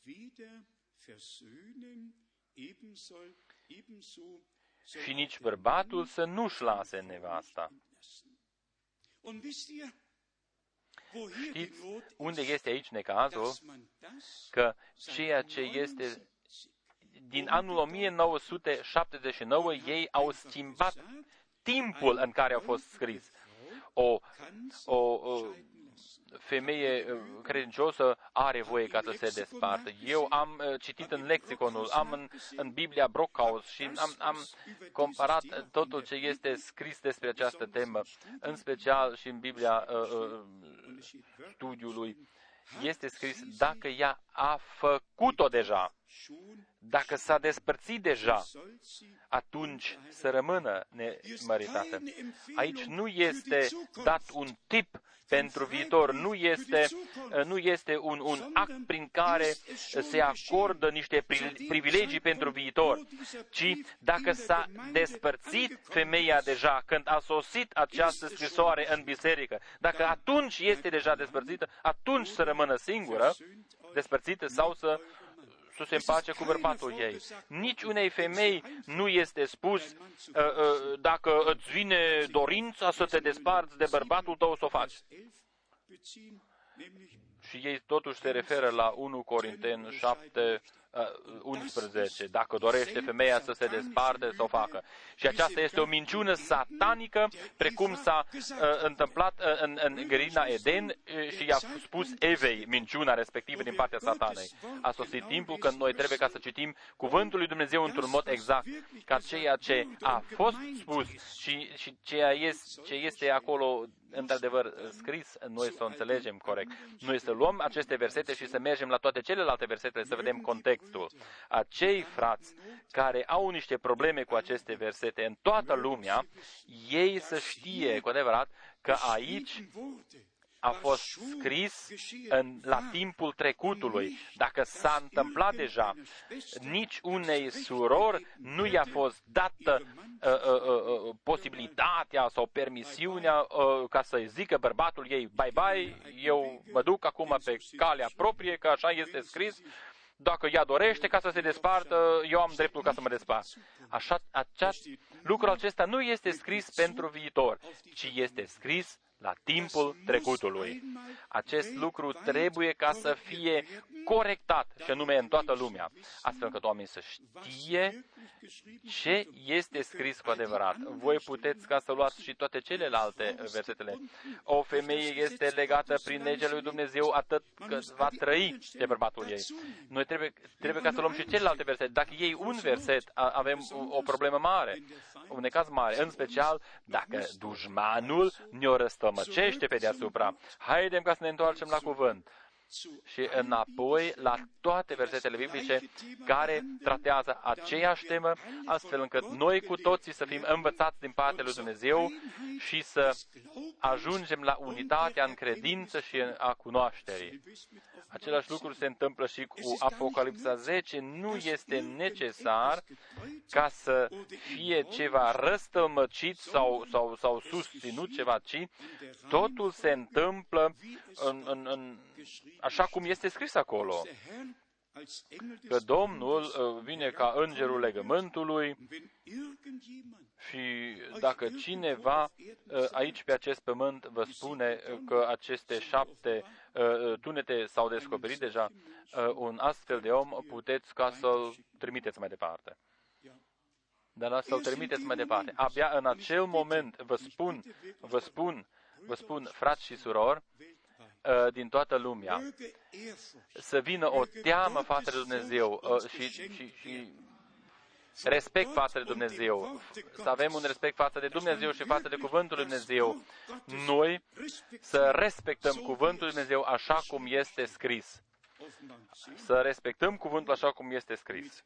Și nici bărbatul să nu-și lase nevasta. Știți unde este aici necazul? Că ceea ce este din anul 1979, ei au schimbat timpul în care au fost scris. O, o, o femeie uh, credincioasă are voie ca să se despartă. Eu am uh, citit în lexiconul, am în, în Biblia Brockhaus și am, am comparat totul ce este scris despre această temă, în special și în Biblia uh, uh, studiului. Este scris dacă ea a făcut-o deja, dacă s-a despărțit deja, atunci să rămână nemăritată. Aici nu este dat un tip pentru viitor, nu este, nu este un, un act prin care se acordă niște privilegii pentru viitor, ci dacă s-a despărțit femeia deja când a sosit această scrisoare în biserică, dacă atunci este deja despărțită, atunci să rămână singură, despărțită sau să să se împace cu bărbatul ei. Nici unei femei nu este spus uh, uh, dacă îți vine dorința să te desparți de bărbatul tău, să o faci. Și ei totuși se referă la 1 Corinteni 7, 11. Dacă dorește femeia să se desparte, să o facă. Și aceasta este o minciună satanică, precum s-a uh, întâmplat uh, în, în grina Eden uh, și i-a spus Evei minciuna respectivă din partea satanei. A sosit timpul când noi trebuie ca să citim cuvântul lui Dumnezeu într-un mod exact, ca ceea ce a fost spus și, și ceea este, ce este acolo într-adevăr scris, noi să o înțelegem corect. Noi să luăm aceste versete și să mergem la toate celelalte versete, să vedem contextul. Acei frați care au niște probleme cu aceste versete în toată lumea, ei să știe cu adevărat că aici a fost scris în, la timpul trecutului. Dacă s-a întâmplat deja, nici unei surori nu i-a fost dată uh, uh, uh, uh, posibilitatea sau permisiunea uh, ca să-i zică bărbatul ei, bye-bye, eu mă duc acum pe calea proprie, că așa este scris, dacă ea dorește ca să se despartă, eu am dreptul ca să mă despart. Așa, acea, lucrul acesta nu este scris pentru viitor, ci este scris la timpul trecutului. Acest lucru trebuie ca să fie corectat, și anume în toată lumea, astfel că oamenii să știe ce este scris cu adevărat. Voi puteți ca să luați și toate celelalte versetele. O femeie este legată prin legea lui Dumnezeu atât că va trăi de bărbatul ei. Noi trebuie, trebuie ca să luăm și celelalte versete. Dacă iei un verset, avem o problemă mare, un necaz mare, în special dacă dușmanul ne-o răstămăcește pe deasupra. Haidem ca să ne întoarcem la cuvânt și înapoi la toate versetele biblice care tratează aceeași temă, astfel încât noi cu toții să fim învățați din partea lui Dumnezeu și să ajungem la unitatea în credință și în a cunoașterii. Același lucru se întâmplă și cu Apocalipsa 10. Nu este necesar ca să fie ceva răstălmăcit sau, sau, sau susținut ceva, ci totul se întâmplă în, în, în, așa cum este scris acolo că Domnul uh, vine ca îngerul legământului și dacă cineva uh, aici pe acest pământ vă spune că aceste șapte uh, tunete s-au descoperit deja, un astfel de om puteți ca să-l trimiteți mai departe. Dar să-l trimiteți mai departe. Abia în acel moment vă spun, vă spun, vă spun, frați și surori, Uh, din toată lumea să vină o teamă față de Dumnezeu uh, și, și, și respect față de Dumnezeu, să avem un respect față de Dumnezeu și față de Cuvântul Lui Dumnezeu. Noi să respectăm Cuvântul Lui Dumnezeu așa cum este scris. Să respectăm cuvântul așa cum este scris.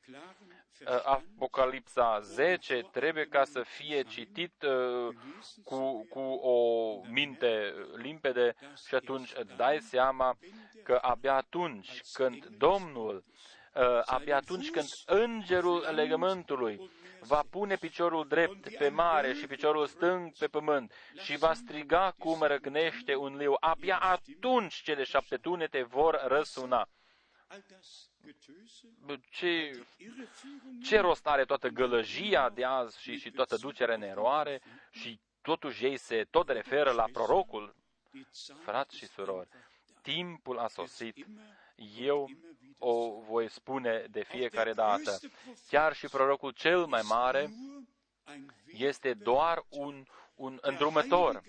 Apocalipsa 10 trebuie ca să fie citit uh, cu, cu o minte limpede și atunci îți dai seama că abia atunci când Domnul, uh, abia atunci când îngerul legământului va pune piciorul drept pe mare și piciorul stâng pe pământ și va striga cum răgnește un liu. Abia atunci cele șapte tunete vor răsuna. Ce, ce rost are toată gălăjia de azi și, și toată ducerea în eroare și totuși ei se tot referă la prorocul? Frați și surori, timpul a sosit. Eu o voi spune de fiecare dată. Chiar și prorocul cel mai mare este doar un, un îndrumător.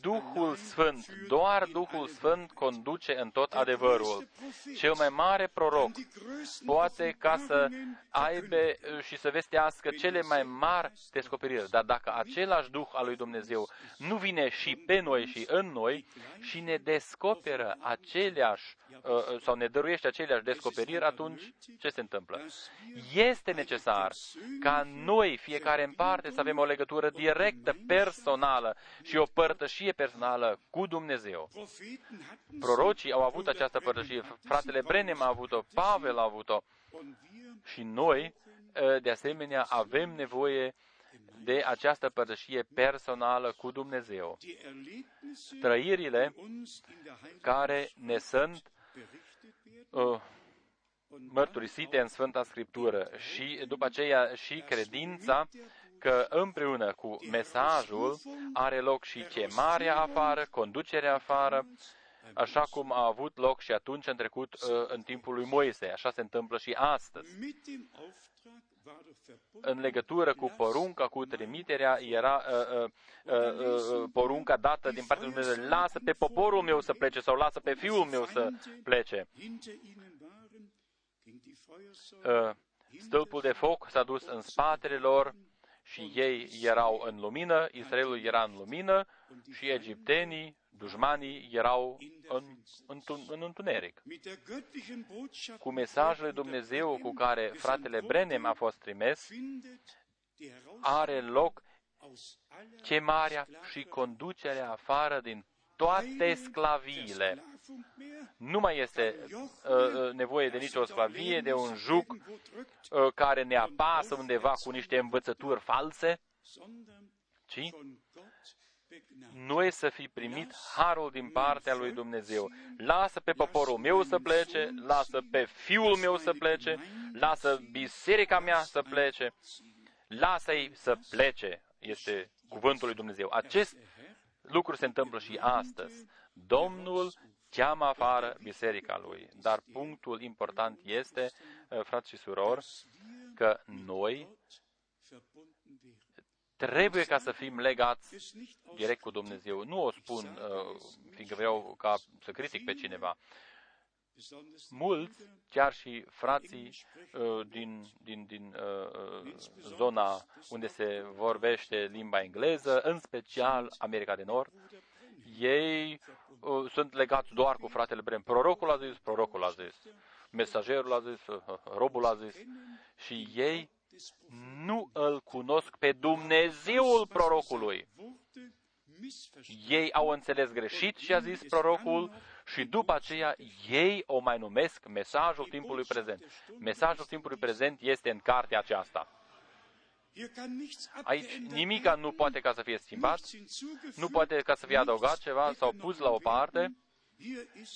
Duhul Sfânt, doar Duhul Sfânt conduce în tot adevărul. Cel mai mare proroc poate ca să aibă și să vestească cele mai mari descoperiri. Dar dacă același Duh al lui Dumnezeu nu vine și pe noi și în noi și ne descoperă aceleași uh, sau ne dăruiește aceleași descoperiri, atunci ce se întâmplă? Este necesar ca noi, fiecare în parte, să avem o legătură directă, personală și o părtășie personală cu Dumnezeu. Prorocii au avut această părtășie, fratele Brenem a avut-o, Pavel a avut-o. Și noi, de asemenea, avem nevoie de această părtășie personală cu Dumnezeu. Trăirile care ne sunt uh, mărturisite în Sfânta Scriptură. și după aceea și credința că împreună cu mesajul are loc și chemarea afară, conducerea afară, așa cum a avut loc și atunci în trecut uh, în timpul lui Moise. Așa se întâmplă și astăzi. În legătură cu porunca, cu trimiterea, era uh, uh, uh, uh, porunca dată din partea lui Dumnezeu, lasă pe poporul meu să plece sau lasă pe fiul meu să plece. Uh, stâlpul de foc s-a dus în spatele lor și ei erau în lumină, Israelul era în lumină și egiptenii, dușmanii, erau în, în, în întuneric. Cu mesajul Dumnezeu cu care fratele Brenem a fost trimis, are loc chemarea și conducerea afară din toate sclaviile. Nu mai este uh, uh, nevoie de nicio sclavie, de un juc uh, care ne apasă undeva cu niște învățături false, ci noi să fi primit harul din partea lui Dumnezeu. Lasă pe poporul meu să plece, lasă pe fiul meu să plece, lasă biserica mea să plece, lasă-i să plece, este cuvântul lui Dumnezeu. Acest lucru se întâmplă și astăzi. Domnul cheamă afară biserica lui. Dar punctul important este, uh, frați și surori, că noi trebuie ca să fim legați direct cu Dumnezeu. Nu o spun uh, fiindcă vreau ca să critic pe cineva. Mulți, chiar și frații uh, din, din, din uh, zona unde se vorbește limba engleză, în special America de Nord, ei uh, sunt legați doar cu fratele Brem. Prorocul a zis, prorocul a zis, mesagerul a zis, uh, robul a zis și ei nu îl cunosc pe Dumnezeul prorocului. Ei au înțeles greșit și a zis prorocul și după aceea ei o mai numesc mesajul timpului prezent. Mesajul timpului prezent este în cartea aceasta. Aici nimica nu poate ca să fie schimbat, nu poate ca să fie adăugat ceva sau pus la o parte.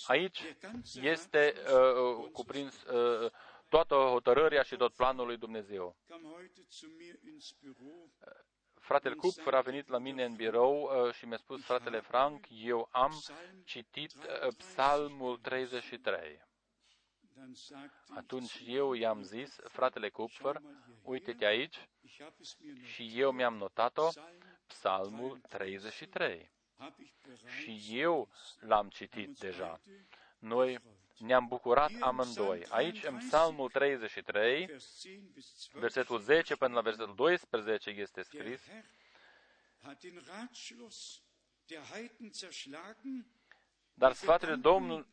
Aici este uh, cuprins uh, toată hotărârea și tot planul lui Dumnezeu. Fratele Kupfer a venit la mine în birou uh, și mi-a spus, fratele Frank, eu am citit uh, Psalmul 33. Atunci eu i-am zis, fratele Kupfer, uite-te aici, și eu mi-am notat-o, Psalmul 33. Și eu l-am citit deja. Noi ne-am bucurat amândoi. Aici, în Psalmul 33, versetul 10 până la versetul 12 este scris, Dar sfaturile Domnul,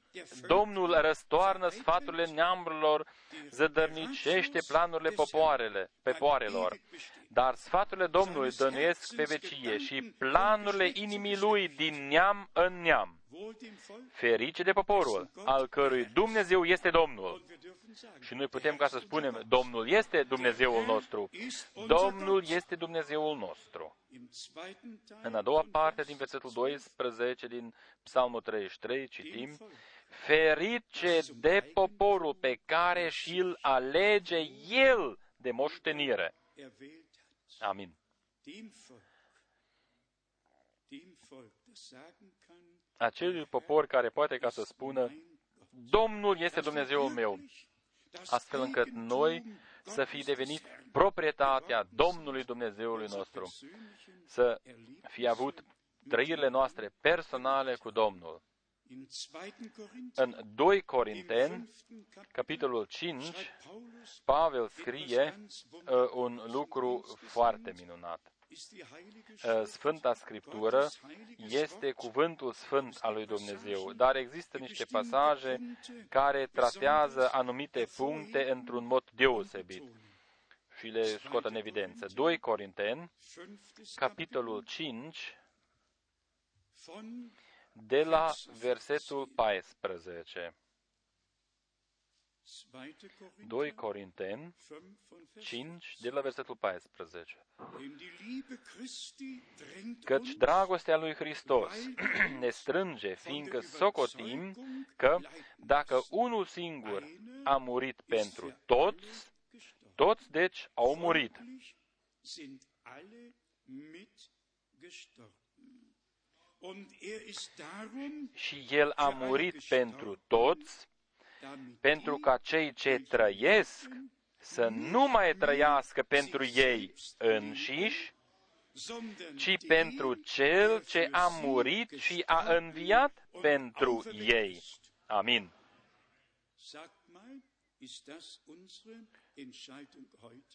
Domnul răstoarnă sfaturile neamurilor, zădărnicește planurile popoarele, popoarelor. Dar sfaturile Domnului dănuiesc pe vecie și planurile inimii lui din neam în neam. Ferice de poporul, al cărui Dumnezeu este Domnul. Și noi putem ca să spunem, Domnul este Dumnezeul nostru. Domnul este Dumnezeul nostru. În a doua parte din versetul 12 din Psalmul 33 citim, Ferice de poporul pe care și-l alege El de moștenire. Amin. Acelui popor care poate ca să spună, Domnul este Dumnezeul meu, astfel încât noi să fi devenit proprietatea Domnului Dumnezeului nostru, să fi avut trăirile noastre personale cu Domnul. În 2 Corinteni, capitolul 5, Pavel scrie uh, un lucru foarte minunat. Uh, Sfânta Scriptură este cuvântul sfânt al lui Dumnezeu, dar există niște pasaje care tratează anumite puncte într-un mod deosebit și le scot în evidență. 2 Corinteni, capitolul 5, de la versetul 14. 2 Corinteni 5, de la versetul 14. Căci dragostea lui Hristos ne strânge, fiindcă socotim că dacă unul singur a murit pentru toți, toți deci au murit. Și el a murit pentru toți, pentru ca cei ce trăiesc să nu mai trăiască pentru ei înșiși, ci pentru cel ce a murit și a înviat pentru ei. Amin.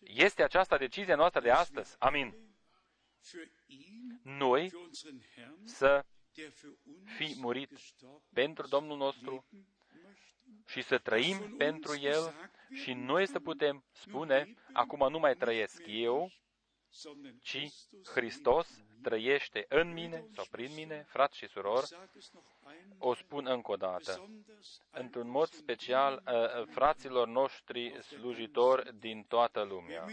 Este aceasta decizia noastră de astăzi. Amin. Noi să fi murit pentru Domnul nostru și să trăim pentru El și noi să putem spune, acum nu mai trăiesc eu, ci Hristos trăiește în mine sau prin mine, frați și surori, o spun încă o dată, într-un mod special uh, uh, fraților noștri slujitori din toată lumea.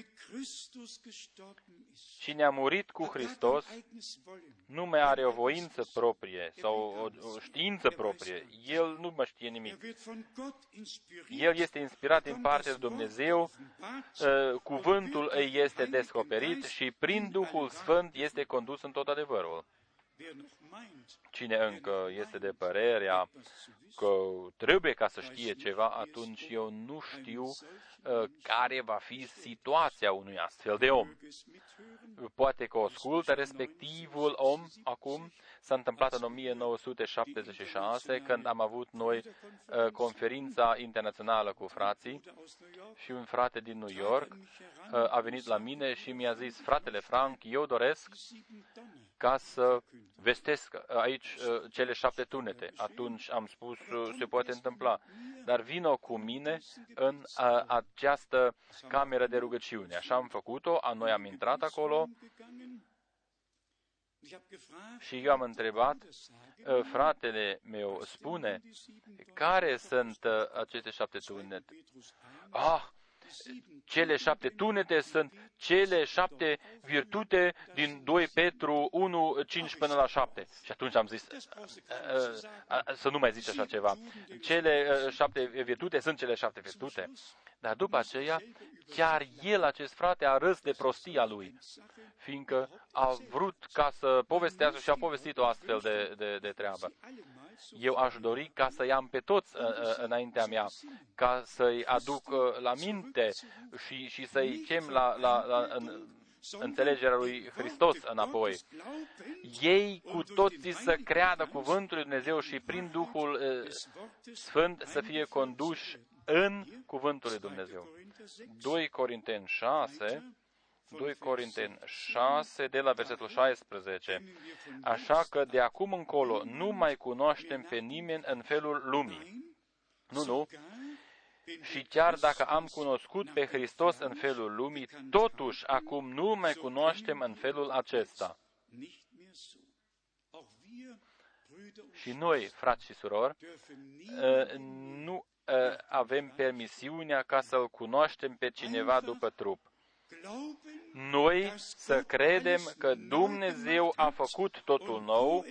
Cine a murit cu Hristos nu mai are o voință proprie sau o, știință proprie. El nu mai știe nimic. El este inspirat din partea lui Dumnezeu, uh, cuvântul îi este descoperit și prin Duhul Sfânt este condus în tot adevărul. Cine încă este de părerea că trebuie ca să știe ceva, atunci eu nu știu uh, care va fi situația unui astfel de om. Poate că o ascultă respectivul om acum. S-a întâmplat în 1976, când am avut noi uh, conferința internațională cu frații și un frate din New York uh, a venit la mine și mi-a zis, fratele Frank, eu doresc ca să vestesc aici uh, cele șapte tunete. Atunci am spus, uh, se poate întâmpla, dar vină cu mine în uh, această cameră de rugăciune. Așa am făcut-o, noi am intrat acolo și eu am întrebat, fratele meu spune, care sunt aceste șapte tunete? Ah, cele șapte tunete sunt cele șapte virtute din 2 Petru 1, 5 până la 7. Și atunci am zis să nu mai zici așa ceva. Cele șapte virtute sunt cele șapte virtute. Dar după aceea, chiar el, acest frate, a râs de prostia lui, fiindcă a vrut ca să povestească și a povestit o astfel de, de, de treabă. Eu aș dori ca să i-am pe toți uh, uh, înaintea mea, ca să-i aduc uh, la minte și, și să-i chem la, la, la în, înțelegerea lui Hristos înapoi. Ei cu toții să creadă cuvântul lui Dumnezeu și prin Duhul uh, Sfânt să fie conduși în cuvântul lui Dumnezeu. 2 Corinteni 6, 2 Corinteni 6, de la versetul 16. Așa că de acum încolo nu mai cunoaștem pe nimeni în felul lumii. Nu, nu. Și chiar dacă am cunoscut pe Hristos în felul lumii, totuși acum nu mai cunoaștem în felul acesta. Și noi, frați și surori, ă, nu ă, avem permisiunea ca să-L cunoaștem pe cineva după trup. Noi să credem că Dumnezeu a făcut totul nou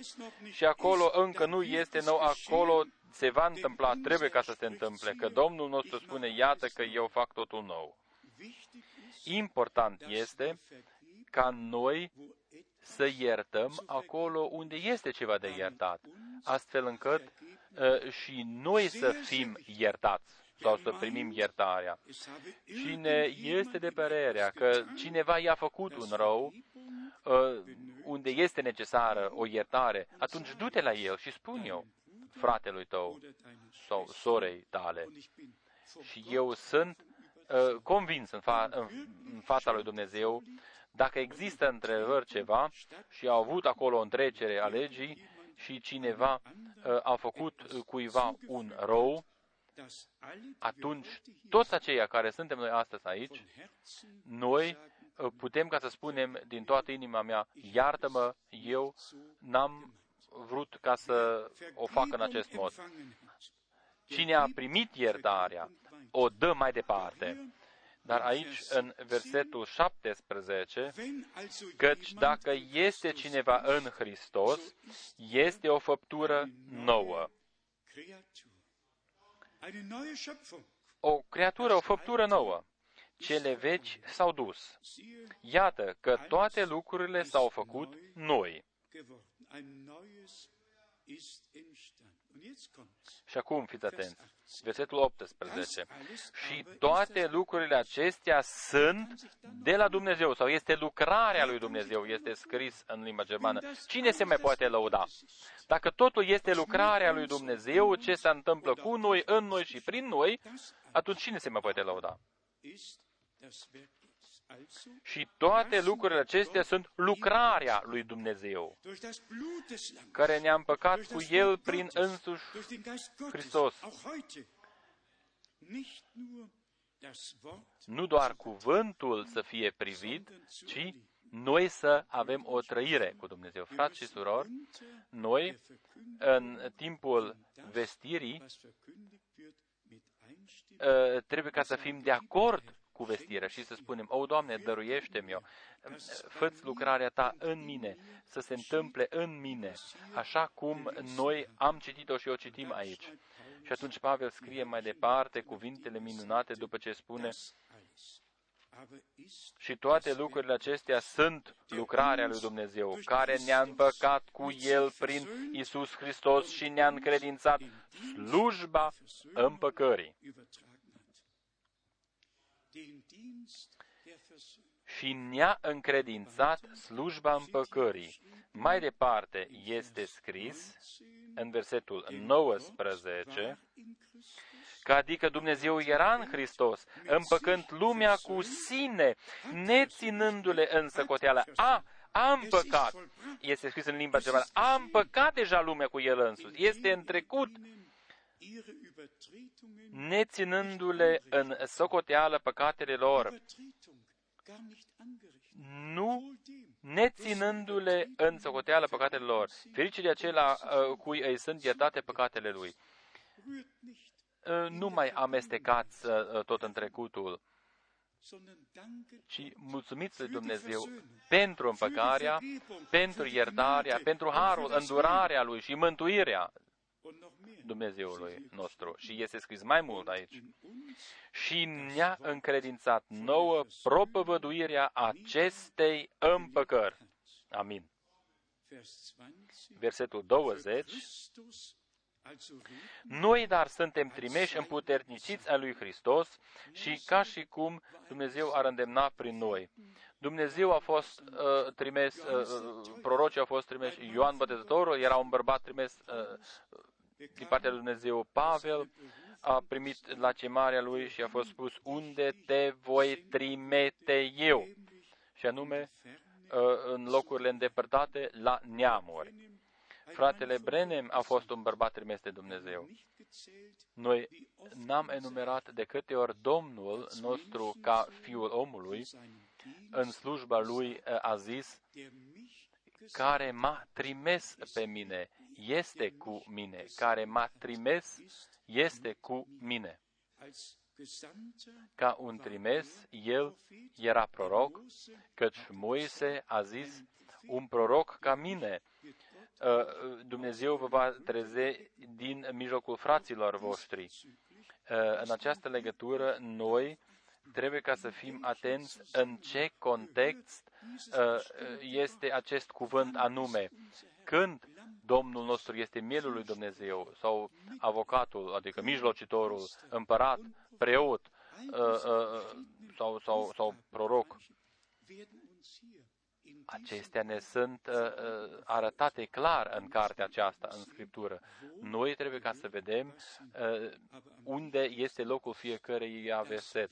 și acolo încă nu este nou, acolo se va întâmpla, trebuie ca să se întâmple, că Domnul nostru spune, iată că eu fac totul nou. Important este ca noi să iertăm acolo unde este ceva de iertat, astfel încât uh, și noi să fim iertați sau să primim iertarea. Cine este de părerea că cineva i-a făcut un rău, uh, unde este necesară o iertare, atunci du-te la el și spun eu, fratelui tău sau sorei tale. Și eu sunt uh, convins în, fa- în fața lui Dumnezeu dacă există întrebări ceva și au avut acolo o întrecere a legii și cineva uh, a făcut cuiva un rău, atunci toți aceia care suntem noi astăzi aici, noi uh, putem ca să spunem din toată inima mea, iartă-mă, eu n-am vrut ca să o facă în acest mod. Cine a primit iertarea, o dă mai departe. Dar aici, în versetul 17, căci dacă este cineva în Hristos, este o făptură nouă. O creatură, o făptură nouă. Cele vechi s-au dus. Iată că toate lucrurile s-au făcut noi. Și acum fiți atenți. Versetul 18. Și toate lucrurile acestea sunt de la Dumnezeu sau este lucrarea lui Dumnezeu, este scris în limba germană. Cine se mai poate lăuda? Dacă totul este lucrarea lui Dumnezeu, ce se întâmplă cu noi, în noi și prin noi, atunci cine se mai poate lăuda? Și toate lucrurile acestea sunt lucrarea lui Dumnezeu, care ne-a împăcat cu El prin însuși Hristos. Nu doar cuvântul să fie privit, ci noi să avem o trăire cu Dumnezeu. Frați și surori, noi, în timpul vestirii, ă, trebuie ca să fim de acord cu vestirea și să spunem, O, Doamne, dăruiește-mi eu, fă lucrarea Ta în mine, să se întâmple în mine, așa cum noi am citit-o și o citim aici. Și atunci Pavel scrie mai departe cuvintele minunate după ce spune, și toate lucrurile acestea sunt lucrarea lui Dumnezeu, care ne-a împăcat cu El prin Isus Hristos și ne-a încredințat slujba împăcării și ne-a încredințat slujba împăcării. Mai departe este scris în versetul 19 că adică Dumnezeu era în Hristos, împăcând lumea cu sine, neținându-le în săcoteală. A, a împăcat, este scris în limba germană, a împăcat deja lumea cu el însuși, este în trecut, neținându-le în socoteală păcatele lor, nu neținându-le în socoteală păcatele lor. Fericit de acela uh, cui îi sunt iertate păcatele lui. Uh, nu mai amestecați uh, tot în trecutul, ci mulțumiți lui Dumnezeu pentru împăcarea, pentru iertarea, pentru harul, îndurarea lui și mântuirea Dumnezeului nostru. Și este scris mai mult aici. Și ne-a încredințat nouă propovăduirea acestei împăcări. Amin. Versetul 20. Noi, dar, suntem trimeși împuterniciți a lui Hristos și ca și cum Dumnezeu ar îndemna prin noi. Dumnezeu a fost uh, trimis, uh, uh prorocii au fost trimeși, Ioan Botezătorul era un bărbat trimis uh, din partea lui Dumnezeu. Pavel a primit la cemarea lui și a fost spus, unde te voi trimite eu? și anume uh, în locurile îndepărtate la neamuri. Fratele Brenem a fost un bărbat trimis de Dumnezeu. Noi n-am enumerat de câte ori Domnul nostru ca Fiul omului în slujba lui uh, a zis, care m-a trimis pe mine, este cu mine, care m-a trimis, este cu mine. Ca un trimis, el era proroc, căci Moise a zis, un proroc ca mine, uh, Dumnezeu vă va treze din mijlocul fraților voștri. Uh, în această legătură, noi trebuie ca să fim atenți în ce context uh, este acest cuvânt anume. Când Domnul nostru este mielul lui Dumnezeu sau avocatul, adică mijlocitorul, împărat, preot uh, uh, sau, sau, sau proroc. Acestea ne sunt uh, arătate clar în cartea aceasta, în Scriptură. Noi trebuie ca să vedem unde este locul fiecărui verset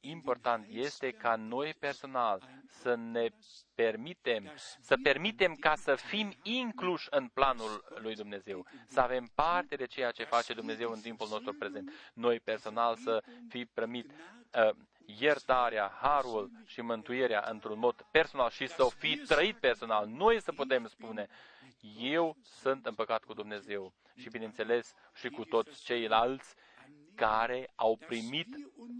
important este ca noi personal să ne permitem, să permitem ca să fim incluși în planul lui Dumnezeu, să avem parte de ceea ce face Dumnezeu în timpul nostru prezent. Noi personal să fi primit uh, iertarea, harul și mântuirea într-un mod personal și să o fi trăit personal. Noi să putem spune, eu sunt împăcat cu Dumnezeu și, bineînțeles, și cu toți ceilalți care au primit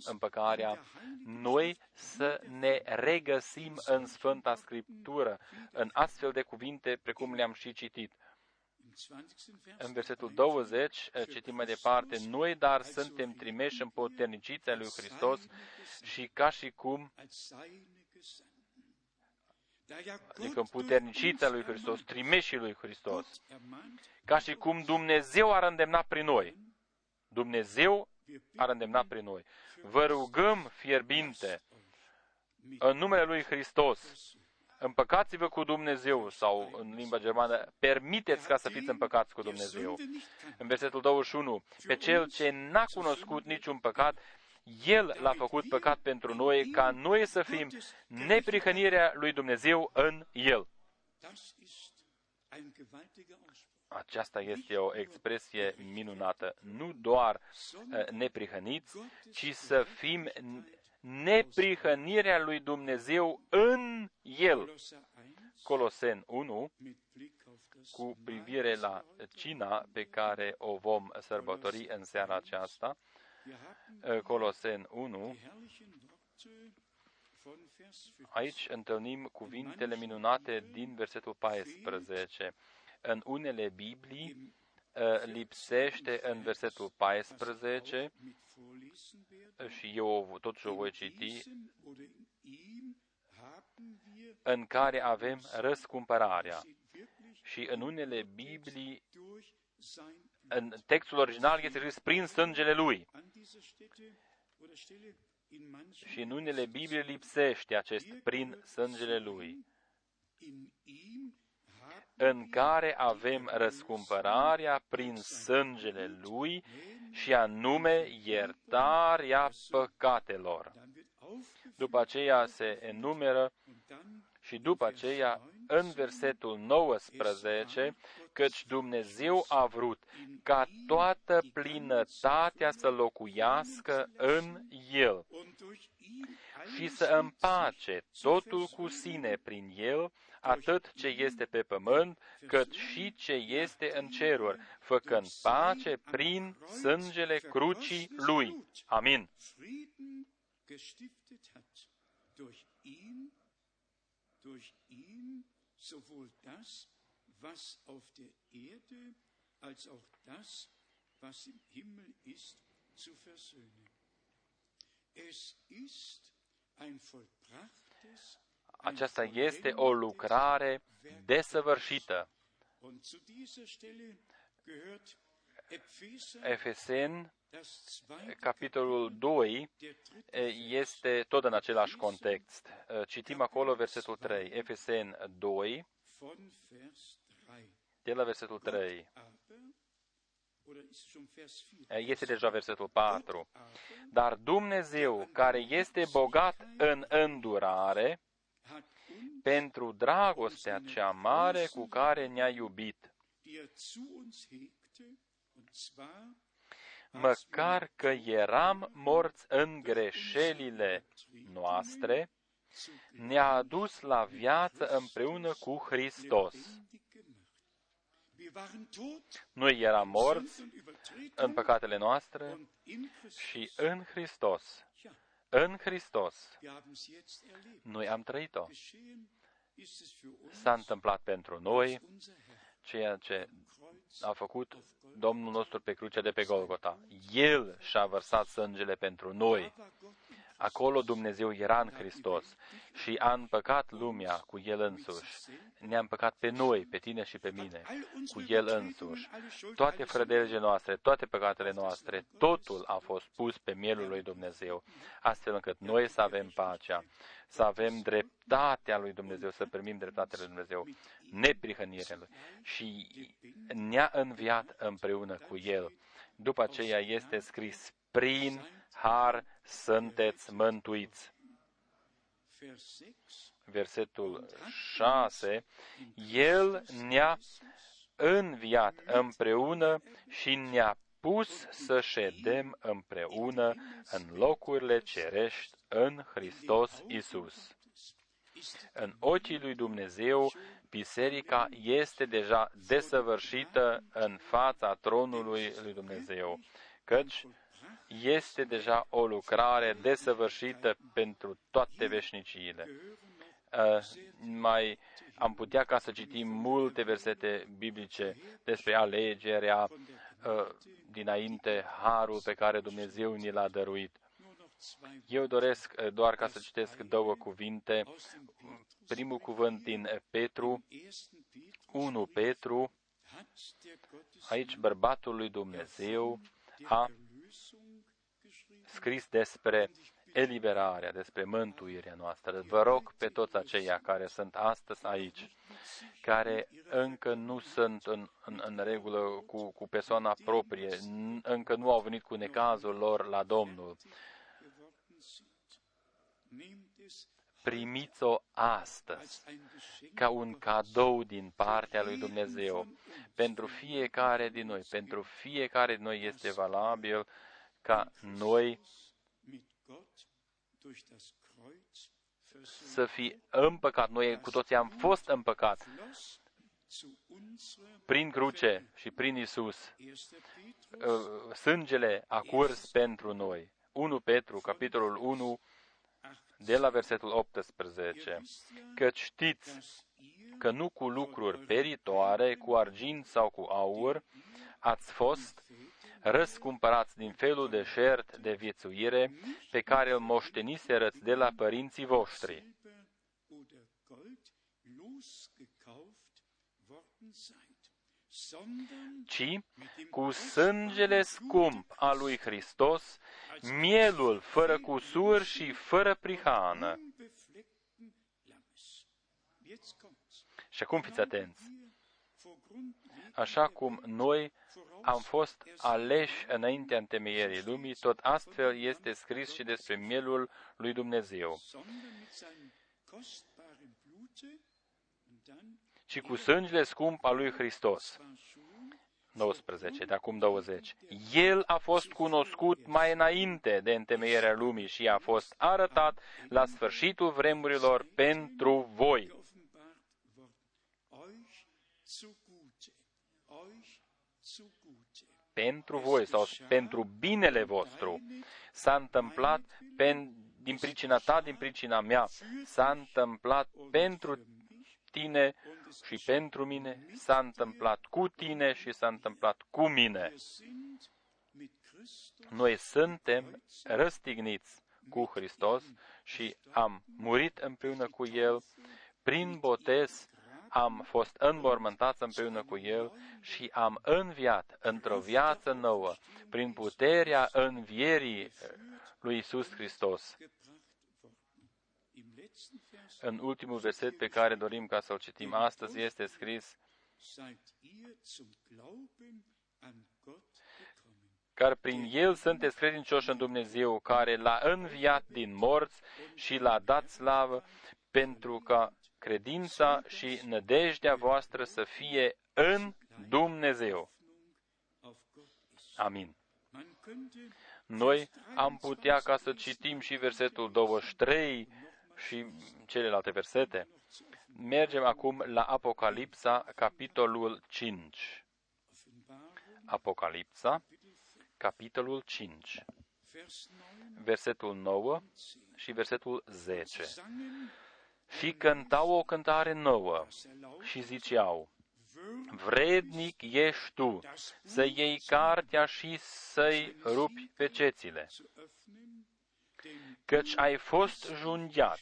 împăcarea, noi să ne regăsim în Sfânta Scriptură, în astfel de cuvinte precum le-am și citit. În versetul 20 citim mai departe, noi dar suntem trimeși în poternicița lui Hristos și ca și cum adică în puternicița lui Hristos, trimeșii lui Hristos, ca și cum Dumnezeu ar îndemna prin noi. Dumnezeu ar îndemna prin noi. Vă rugăm fierbinte, în numele Lui Hristos, împăcați-vă cu Dumnezeu, sau în limba germană, permiteți ca să fiți împăcați cu Dumnezeu. În versetul 21, pe cel ce n-a cunoscut niciun păcat, el l-a făcut păcat pentru noi, ca noi să fim neprihănirea lui Dumnezeu în El. Aceasta este o expresie minunată. Nu doar uh, neprihăniți, ci să fim neprihănirea lui Dumnezeu în El. Colosen 1, cu privire la cina pe care o vom sărbători în seara aceasta, uh, Colosen 1, aici întâlnim cuvintele minunate din versetul 14 în unele Biblii uh, lipsește în versetul 14 și eu totuși o voi citi, în care avem răscumpărarea. Și în unele Biblii, în textul original este scris prin sângele lui. Și în unele Biblii lipsește acest prin sângele lui în care avem răscumpărarea prin sângele Lui și anume iertarea păcatelor. După aceea se enumeră și după aceea, în versetul 19, căci Dumnezeu a vrut ca toată plinătatea să locuiască în El și să împace totul cu sine prin El, atât ce este pe pământ, cât și ce este în ceruri, făcând pace prin sângele crucii Lui. Amin. sowohl das, was auf der Erde, als auch das, was im Himmel ist, zu versöhnen. Es ist ein vollbrachtes aceasta este o lucrare desăvârșită. Efesen, capitolul 2, este tot în același context. Citim acolo versetul 3. Efesen 2, de la versetul 3. Este deja versetul 4. Dar Dumnezeu, care este bogat în îndurare, pentru dragostea cea mare cu care ne-a iubit, măcar că eram morți în greșelile noastre, ne-a adus la viață împreună cu Hristos. Noi eram morți în păcatele noastre și în Hristos. În Hristos. Noi am trăit-o. S-a întâmplat pentru noi ceea ce a făcut Domnul nostru pe crucea de pe Golgota. El și-a vărsat sângele pentru noi. Acolo Dumnezeu era în Hristos și a împăcat lumea cu El însuși. Ne-a împăcat pe noi, pe tine și pe mine, cu El însuși. Toate frădelegile noastre, toate păcatele noastre, totul a fost pus pe mielul lui Dumnezeu, astfel încât noi să avem pacea, să avem dreptatea lui Dumnezeu, să primim dreptatea lui Dumnezeu, neprihănirea lui. Și ne-a înviat împreună cu El. După aceea este scris, prin har sunteți mântuiți. Versetul 6, El ne-a înviat împreună și ne-a pus să ședem împreună în locurile cerești în Hristos Isus. În ochii lui Dumnezeu, biserica este deja desăvârșită în fața tronului lui Dumnezeu, căci este deja o lucrare desăvârșită pentru toate veșniciile. Uh, mai am putea ca să citim multe versete biblice despre alegerea uh, dinainte, harul pe care Dumnezeu ni l-a dăruit. Eu doresc uh, doar ca să citesc două cuvinte. Primul cuvânt din Petru, 1 Petru, aici bărbatul lui Dumnezeu a scris despre eliberarea, despre mântuirea noastră. Vă rog pe toți aceia care sunt astăzi aici, care încă nu sunt în, în, în regulă cu, cu persoana proprie, încă nu au venit cu necazul lor la Domnul, primiți-o astăzi ca un cadou din partea lui Dumnezeu. Pentru fiecare din noi, pentru fiecare din noi este valabil ca noi să fi împăcat. Noi cu toții am fost împăcat prin cruce și prin Isus. Uh, sângele a curs pentru noi. 1 Petru, capitolul 1, de la versetul 18. Că știți că nu cu lucruri peritoare, cu argint sau cu aur, ați fost răscumpărați din felul de șert de viețuire pe care îl moșteniserăți de la părinții voștri. ci cu sângele scump al lui Hristos, mielul fără cusur și fără prihană. Și acum fiți atenți. Așa cum noi am fost aleși înaintea întemeierii lumii, tot astfel este scris și despre mielul lui Dumnezeu. Și cu sângele scump al lui Hristos. 19, de acum 20. El a fost cunoscut mai înainte de întemeierea lumii și a fost arătat la sfârșitul vremurilor pentru voi pentru voi sau pentru binele vostru. S-a întâmplat pen, din pricina ta, din pricina mea. S-a întâmplat pentru tine și pentru mine. S-a întâmplat cu tine și s-a întâmplat cu mine. Noi suntem răstigniți cu Hristos și am murit împreună cu El prin botez am fost înmormântați împreună cu El și am înviat într-o viață nouă prin puterea învierii lui Isus Hristos. În ultimul verset pe care dorim ca să-l citim astăzi este scris care prin El sunteți credincioși în Dumnezeu, care l-a înviat din morți și l-a dat slavă, pentru ca credința și nădejdea voastră să fie în Dumnezeu. Amin. Noi am putea ca să citim și versetul 23 și celelalte versete. Mergem acum la Apocalipsa, capitolul 5. Apocalipsa, capitolul 5, versetul 9 și versetul 10. Și cântau o cântare nouă și ziceau, Vrednic ești tu să iei cartea și să-i rupi pe cețile, căci ai fost jungiat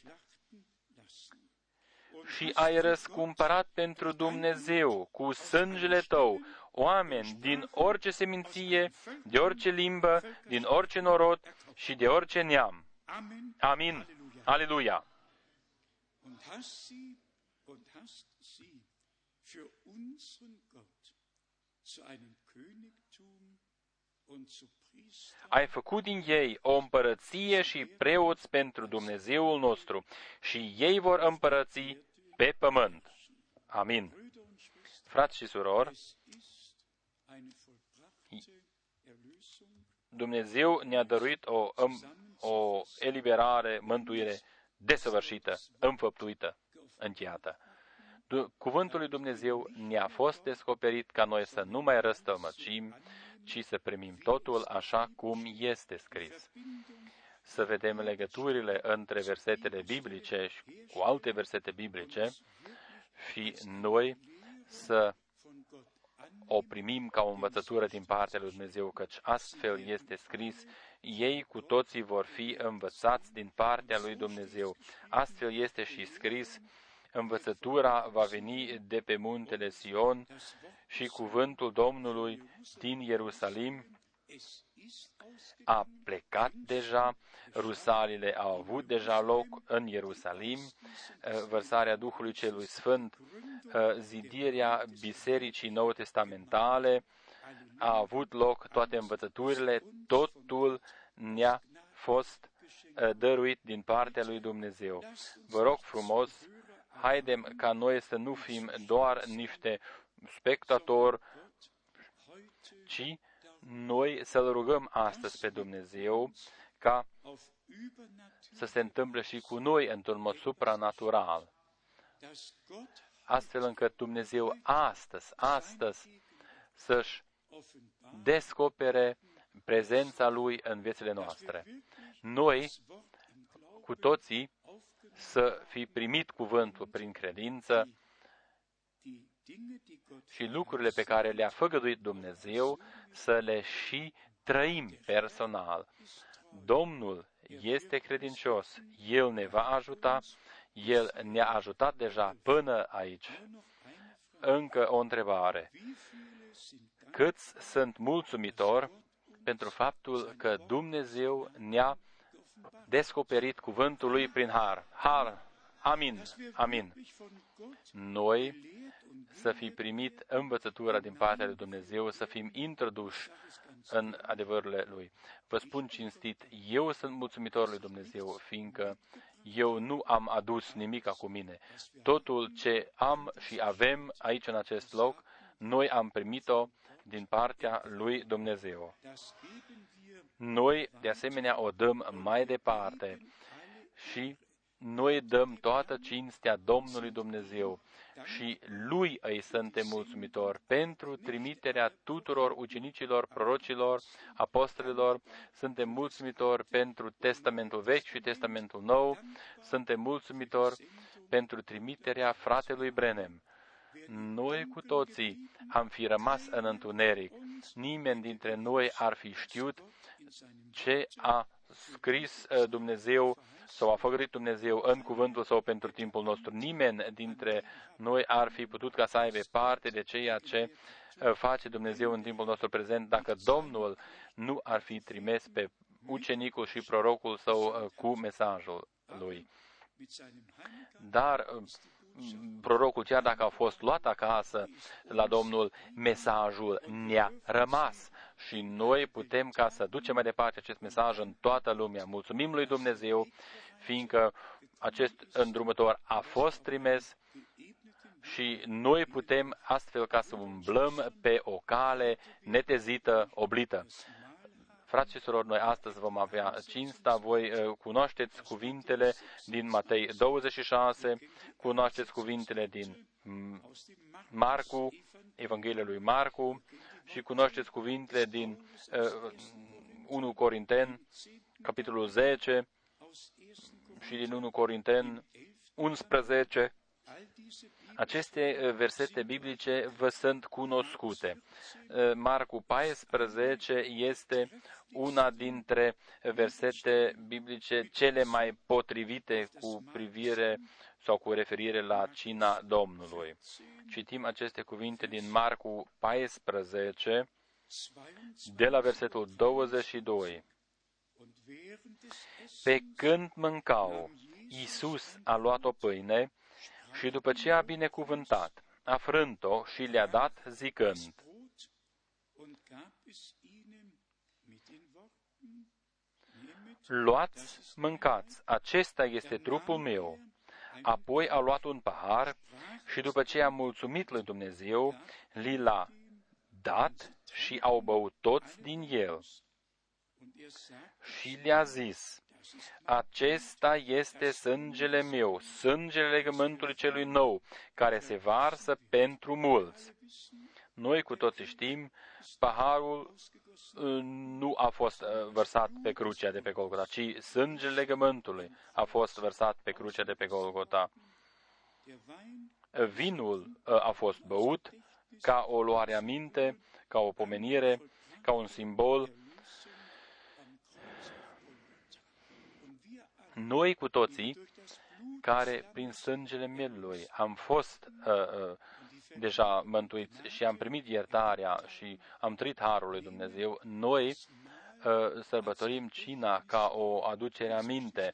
și ai răscumpărat pentru Dumnezeu cu sângele tău oameni din orice seminție, de orice limbă, din orice norod și de orice neam. Amin. Aleluia. Ai făcut din ei o împărăție și preoți pentru Dumnezeul nostru și ei vor împărăți pe pământ. Amin. Frați și surori, Dumnezeu ne-a dăruit o, o eliberare, mântuire desăvârșită, înfăptuită, încheiată. Cuvântul lui Dumnezeu ne-a fost descoperit ca noi să nu mai răstălmăcim, ci să primim totul așa cum este scris. Să vedem legăturile între versetele biblice și cu alte versete biblice și noi să o primim ca o învățătură din partea lui Dumnezeu, căci astfel este scris, ei cu toții vor fi învățați din partea lui Dumnezeu. Astfel este și scris, învățătura va veni de pe muntele Sion și cuvântul Domnului din Ierusalim a plecat deja, rusalile au avut deja loc în Ierusalim, vărsarea Duhului Celui Sfânt, zidirea Bisericii Nou Testamentale, a avut loc toate învățăturile, totul ne-a fost dăruit din partea lui Dumnezeu. Vă rog frumos, haidem ca noi să nu fim doar niște spectatori, ci noi să-L rugăm astăzi pe Dumnezeu ca să se întâmple și cu noi într-un mod supranatural, astfel încât Dumnezeu astăzi, astăzi, să-și descopere prezența Lui în viețile noastre. Noi, cu toții, să fi primit cuvântul prin credință și lucrurile pe care le-a făgăduit Dumnezeu să le și trăim personal. Domnul este credincios, El ne va ajuta, El ne-a ajutat deja până aici. Încă o întrebare. Câți sunt mulțumitori pentru faptul că Dumnezeu ne-a descoperit cuvântul lui prin har? Har. Amin. Amin. Noi să fi primit învățătura din partea lui Dumnezeu, să fim introduși în adevărurile Lui. Vă spun cinstit, eu sunt mulțumitor lui Dumnezeu, fiindcă eu nu am adus nimic cu mine. Totul ce am și avem aici în acest loc, noi am primit-o din partea lui Dumnezeu. Noi, de asemenea, o dăm mai departe și noi dăm toată cinstea Domnului Dumnezeu și Lui îi suntem mulțumitori pentru trimiterea tuturor ucenicilor, prorocilor, apostolilor. Suntem mulțumitori pentru Testamentul Vechi și Testamentul Nou. Suntem mulțumitori pentru trimiterea fratelui Brenem. Noi cu toții am fi rămas în întuneric. Nimeni dintre noi ar fi știut ce a scris uh, Dumnezeu sau a făcut Dumnezeu în cuvântul său pentru timpul nostru. Nimeni dintre noi ar fi putut ca să aibă parte de ceea ce uh, face Dumnezeu în timpul nostru prezent dacă Domnul nu ar fi trimis pe ucenicul și prorocul său uh, cu mesajul lui. Dar prorocul, chiar dacă a fost luat acasă la Domnul, mesajul ne-a rămas și noi putem ca să ducem mai departe acest mesaj în toată lumea. Mulțumim lui Dumnezeu, fiindcă acest îndrumător a fost trimis și noi putem astfel ca să umblăm pe o cale netezită, oblită. Frați și surori, noi astăzi vom avea cinsta, voi uh, cunoașteți cuvintele din Matei 26, cunoașteți cuvintele din Marcu, Evanghelia lui Marcu și cunoașteți cuvintele din uh, 1 Corinten, capitolul 10 și din 1 Corinten 11. Aceste uh, versete biblice vă sunt cunoscute. Uh, Marcu 14 este una dintre versete biblice cele mai potrivite cu privire sau cu referire la cina Domnului. Citim aceste cuvinte din Marcu 14, de la versetul 22. Pe când mâncau, Iisus a luat o pâine și după ce a binecuvântat, a frânt-o și le-a dat zicând, Luați, mâncați, acesta este trupul meu. Apoi a luat un pahar și după ce a mulțumit lui Dumnezeu, li l-a dat și au băut toți din el. Și le-a zis, acesta este sângele meu, sângele legământului celui nou, care se varsă pentru mulți. Noi cu toții știm, paharul uh, nu a fost uh, vărsat pe crucea de pe Golgota, ci sângele legământului a fost vărsat pe crucea de pe Golgota. Vinul uh, a fost băut ca o luare aminte, ca o pomenire, ca un simbol. Noi cu toții, care prin sângele mielului am fost uh, uh, deja mântuiți și am primit iertarea și am trăit harul lui Dumnezeu, noi uh, sărbătorim cina ca o aducere aminte.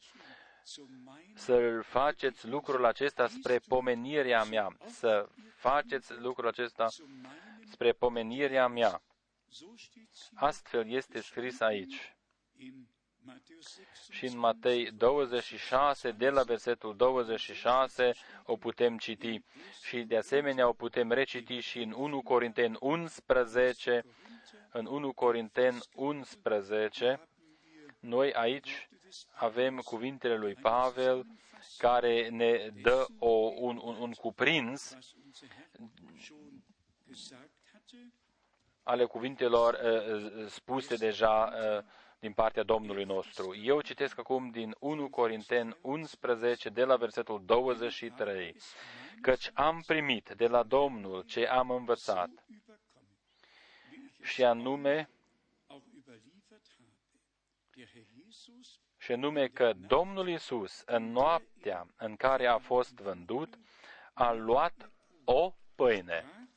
Să faceți lucrul acesta spre pomenirea mea. Să faceți lucrul acesta spre pomenirea mea. Astfel este scris aici. Și în Matei 26, de la versetul 26, o putem citi. Și de asemenea o putem reciti și în 1 Corinten 11, în 1 Corinten 11, noi aici avem cuvintele lui Pavel care ne dă o, un, un, un cuprins ale cuvintelor uh, spuse deja uh, din partea Domnului nostru. Eu citesc acum din 1 Corinten 11, de la versetul 23, căci am primit de la Domnul ce am învățat, și anume, și anume că Domnul Isus, în noaptea în care a fost vândut, a luat o pâine.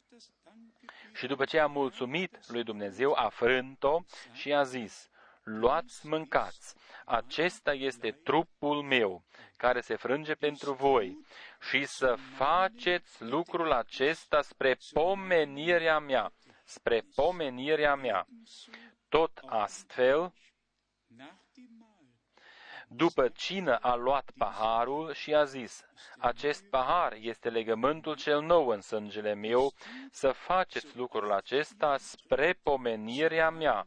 Și după ce a mulțumit lui Dumnezeu, a frânt-o și a zis, luați, mâncați. Acesta este trupul meu, care se frânge pentru voi. Și să faceți lucrul acesta spre pomenirea mea, spre pomenirea mea. Tot astfel, după cină a luat paharul și a zis, acest pahar este legământul cel nou în sângele meu, să faceți lucrul acesta spre pomenirea mea.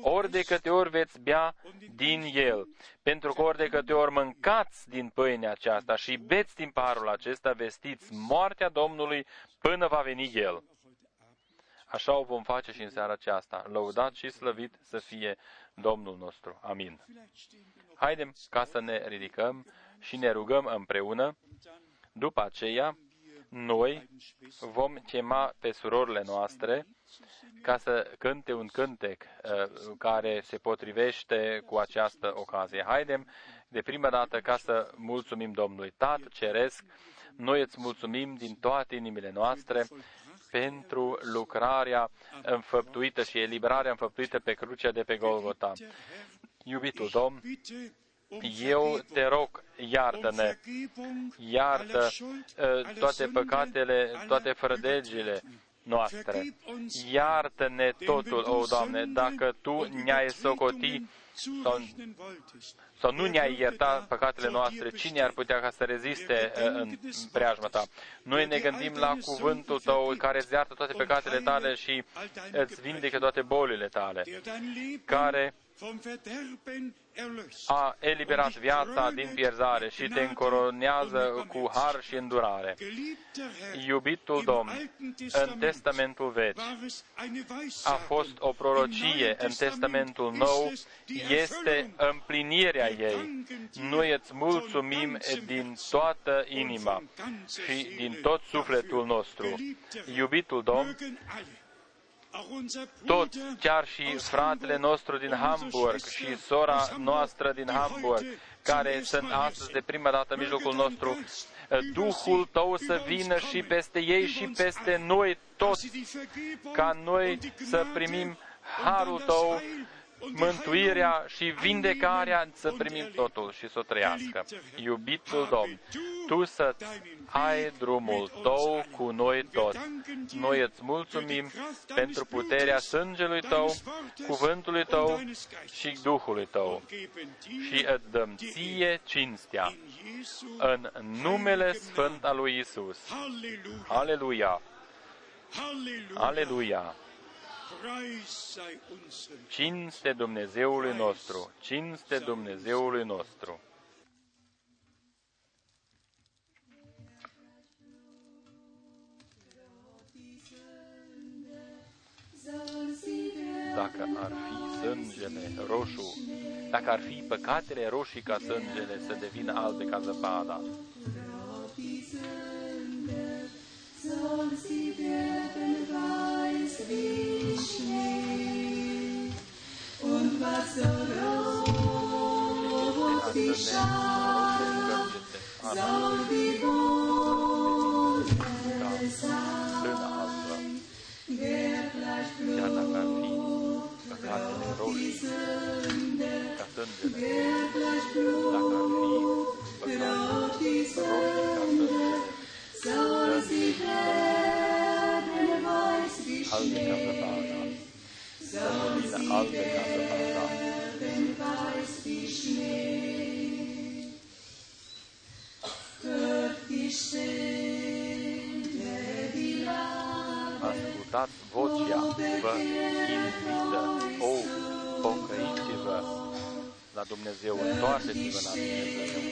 Ori de câte ori veți bea din el, pentru că ori de câte ori mâncați din pâinea aceasta și beți din parul acesta, vestiți moartea Domnului până va veni el. Așa o vom face și în seara aceasta. Lăudat și slăvit să fie Domnul nostru. Amin. Haidem ca să ne ridicăm și ne rugăm împreună. După aceea, noi vom chema pe surorile noastre ca să cânte un cântec uh, care se potrivește cu această ocazie. Haidem de prima dată ca să mulțumim Domnului Tat Ceresc. Noi îți mulțumim din toate inimile noastre pentru lucrarea înfăptuită și eliberarea înfăptuită pe crucea de pe Golgota. Iubitul Domn, Eu te rog, iartă-ne, iartă uh, toate păcatele, toate frădegile noastre. Iartă-ne totul, o Doamne, dacă Tu ne-ai socotit sau, sau nu ne-ai iertat păcatele noastre, cine ar putea ca să reziste uh, în preajma ta? Noi ne gândim la cuvântul tău care îți iartă toate păcatele tale și îți vindecă toate bolile tale, care a eliberat viața din pierzare și te încoronează cu har și îndurare. Iubitul Domn, în Testamentul Vechi a fost o prorocie, în Testamentul Nou este împlinirea ei. Noi îți mulțumim din toată inima și din tot sufletul nostru. Iubitul Domn, tot, chiar și fratele nostru din Hamburg și sora noastră din Hamburg, care sunt astăzi de prima dată în mijlocul nostru, Duhul Tău să vină și peste ei și peste noi toți, ca noi să primim harul Tău mântuirea și vindecarea să primim totul și să o trăiască. Iubitul Domn, Tu să ai drumul Tău cu noi toți. Noi îți mulțumim pentru puterea sângelui Tău, cuvântului Tău și Duhului Tău. Și îți dăm ție cinstea în numele Sfânt al lui Isus. Aleluia! Aleluia! Cinste Dumnezeului nostru, cinste Dumnezeului nostru. Dacă ar fi sângele roșu, dacă ar fi păcatele roșii ca sângele să devină albe ca zăpada, albe ca pe bara, să devină albe ca pe bara. Ascultați vocea, vă invită, o, pocăiți-vă la Dumnezeu, întoarceți-vă la Dumnezeu.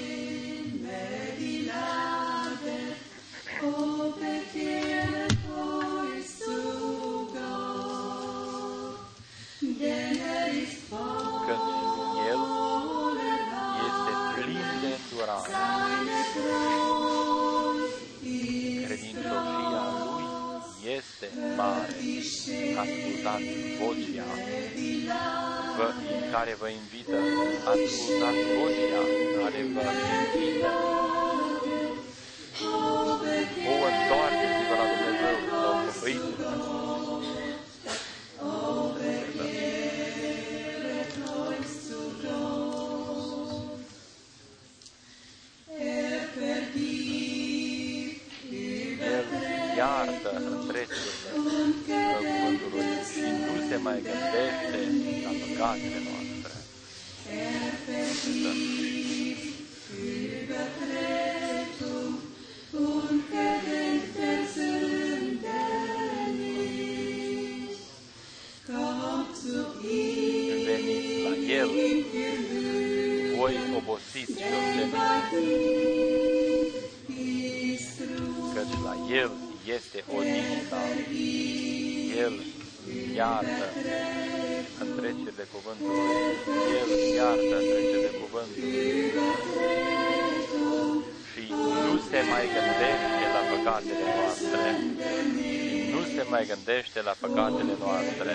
Vocea vă, care vă invită. Ascultați vocea care vă invită la mai gândește la păcatele noastre.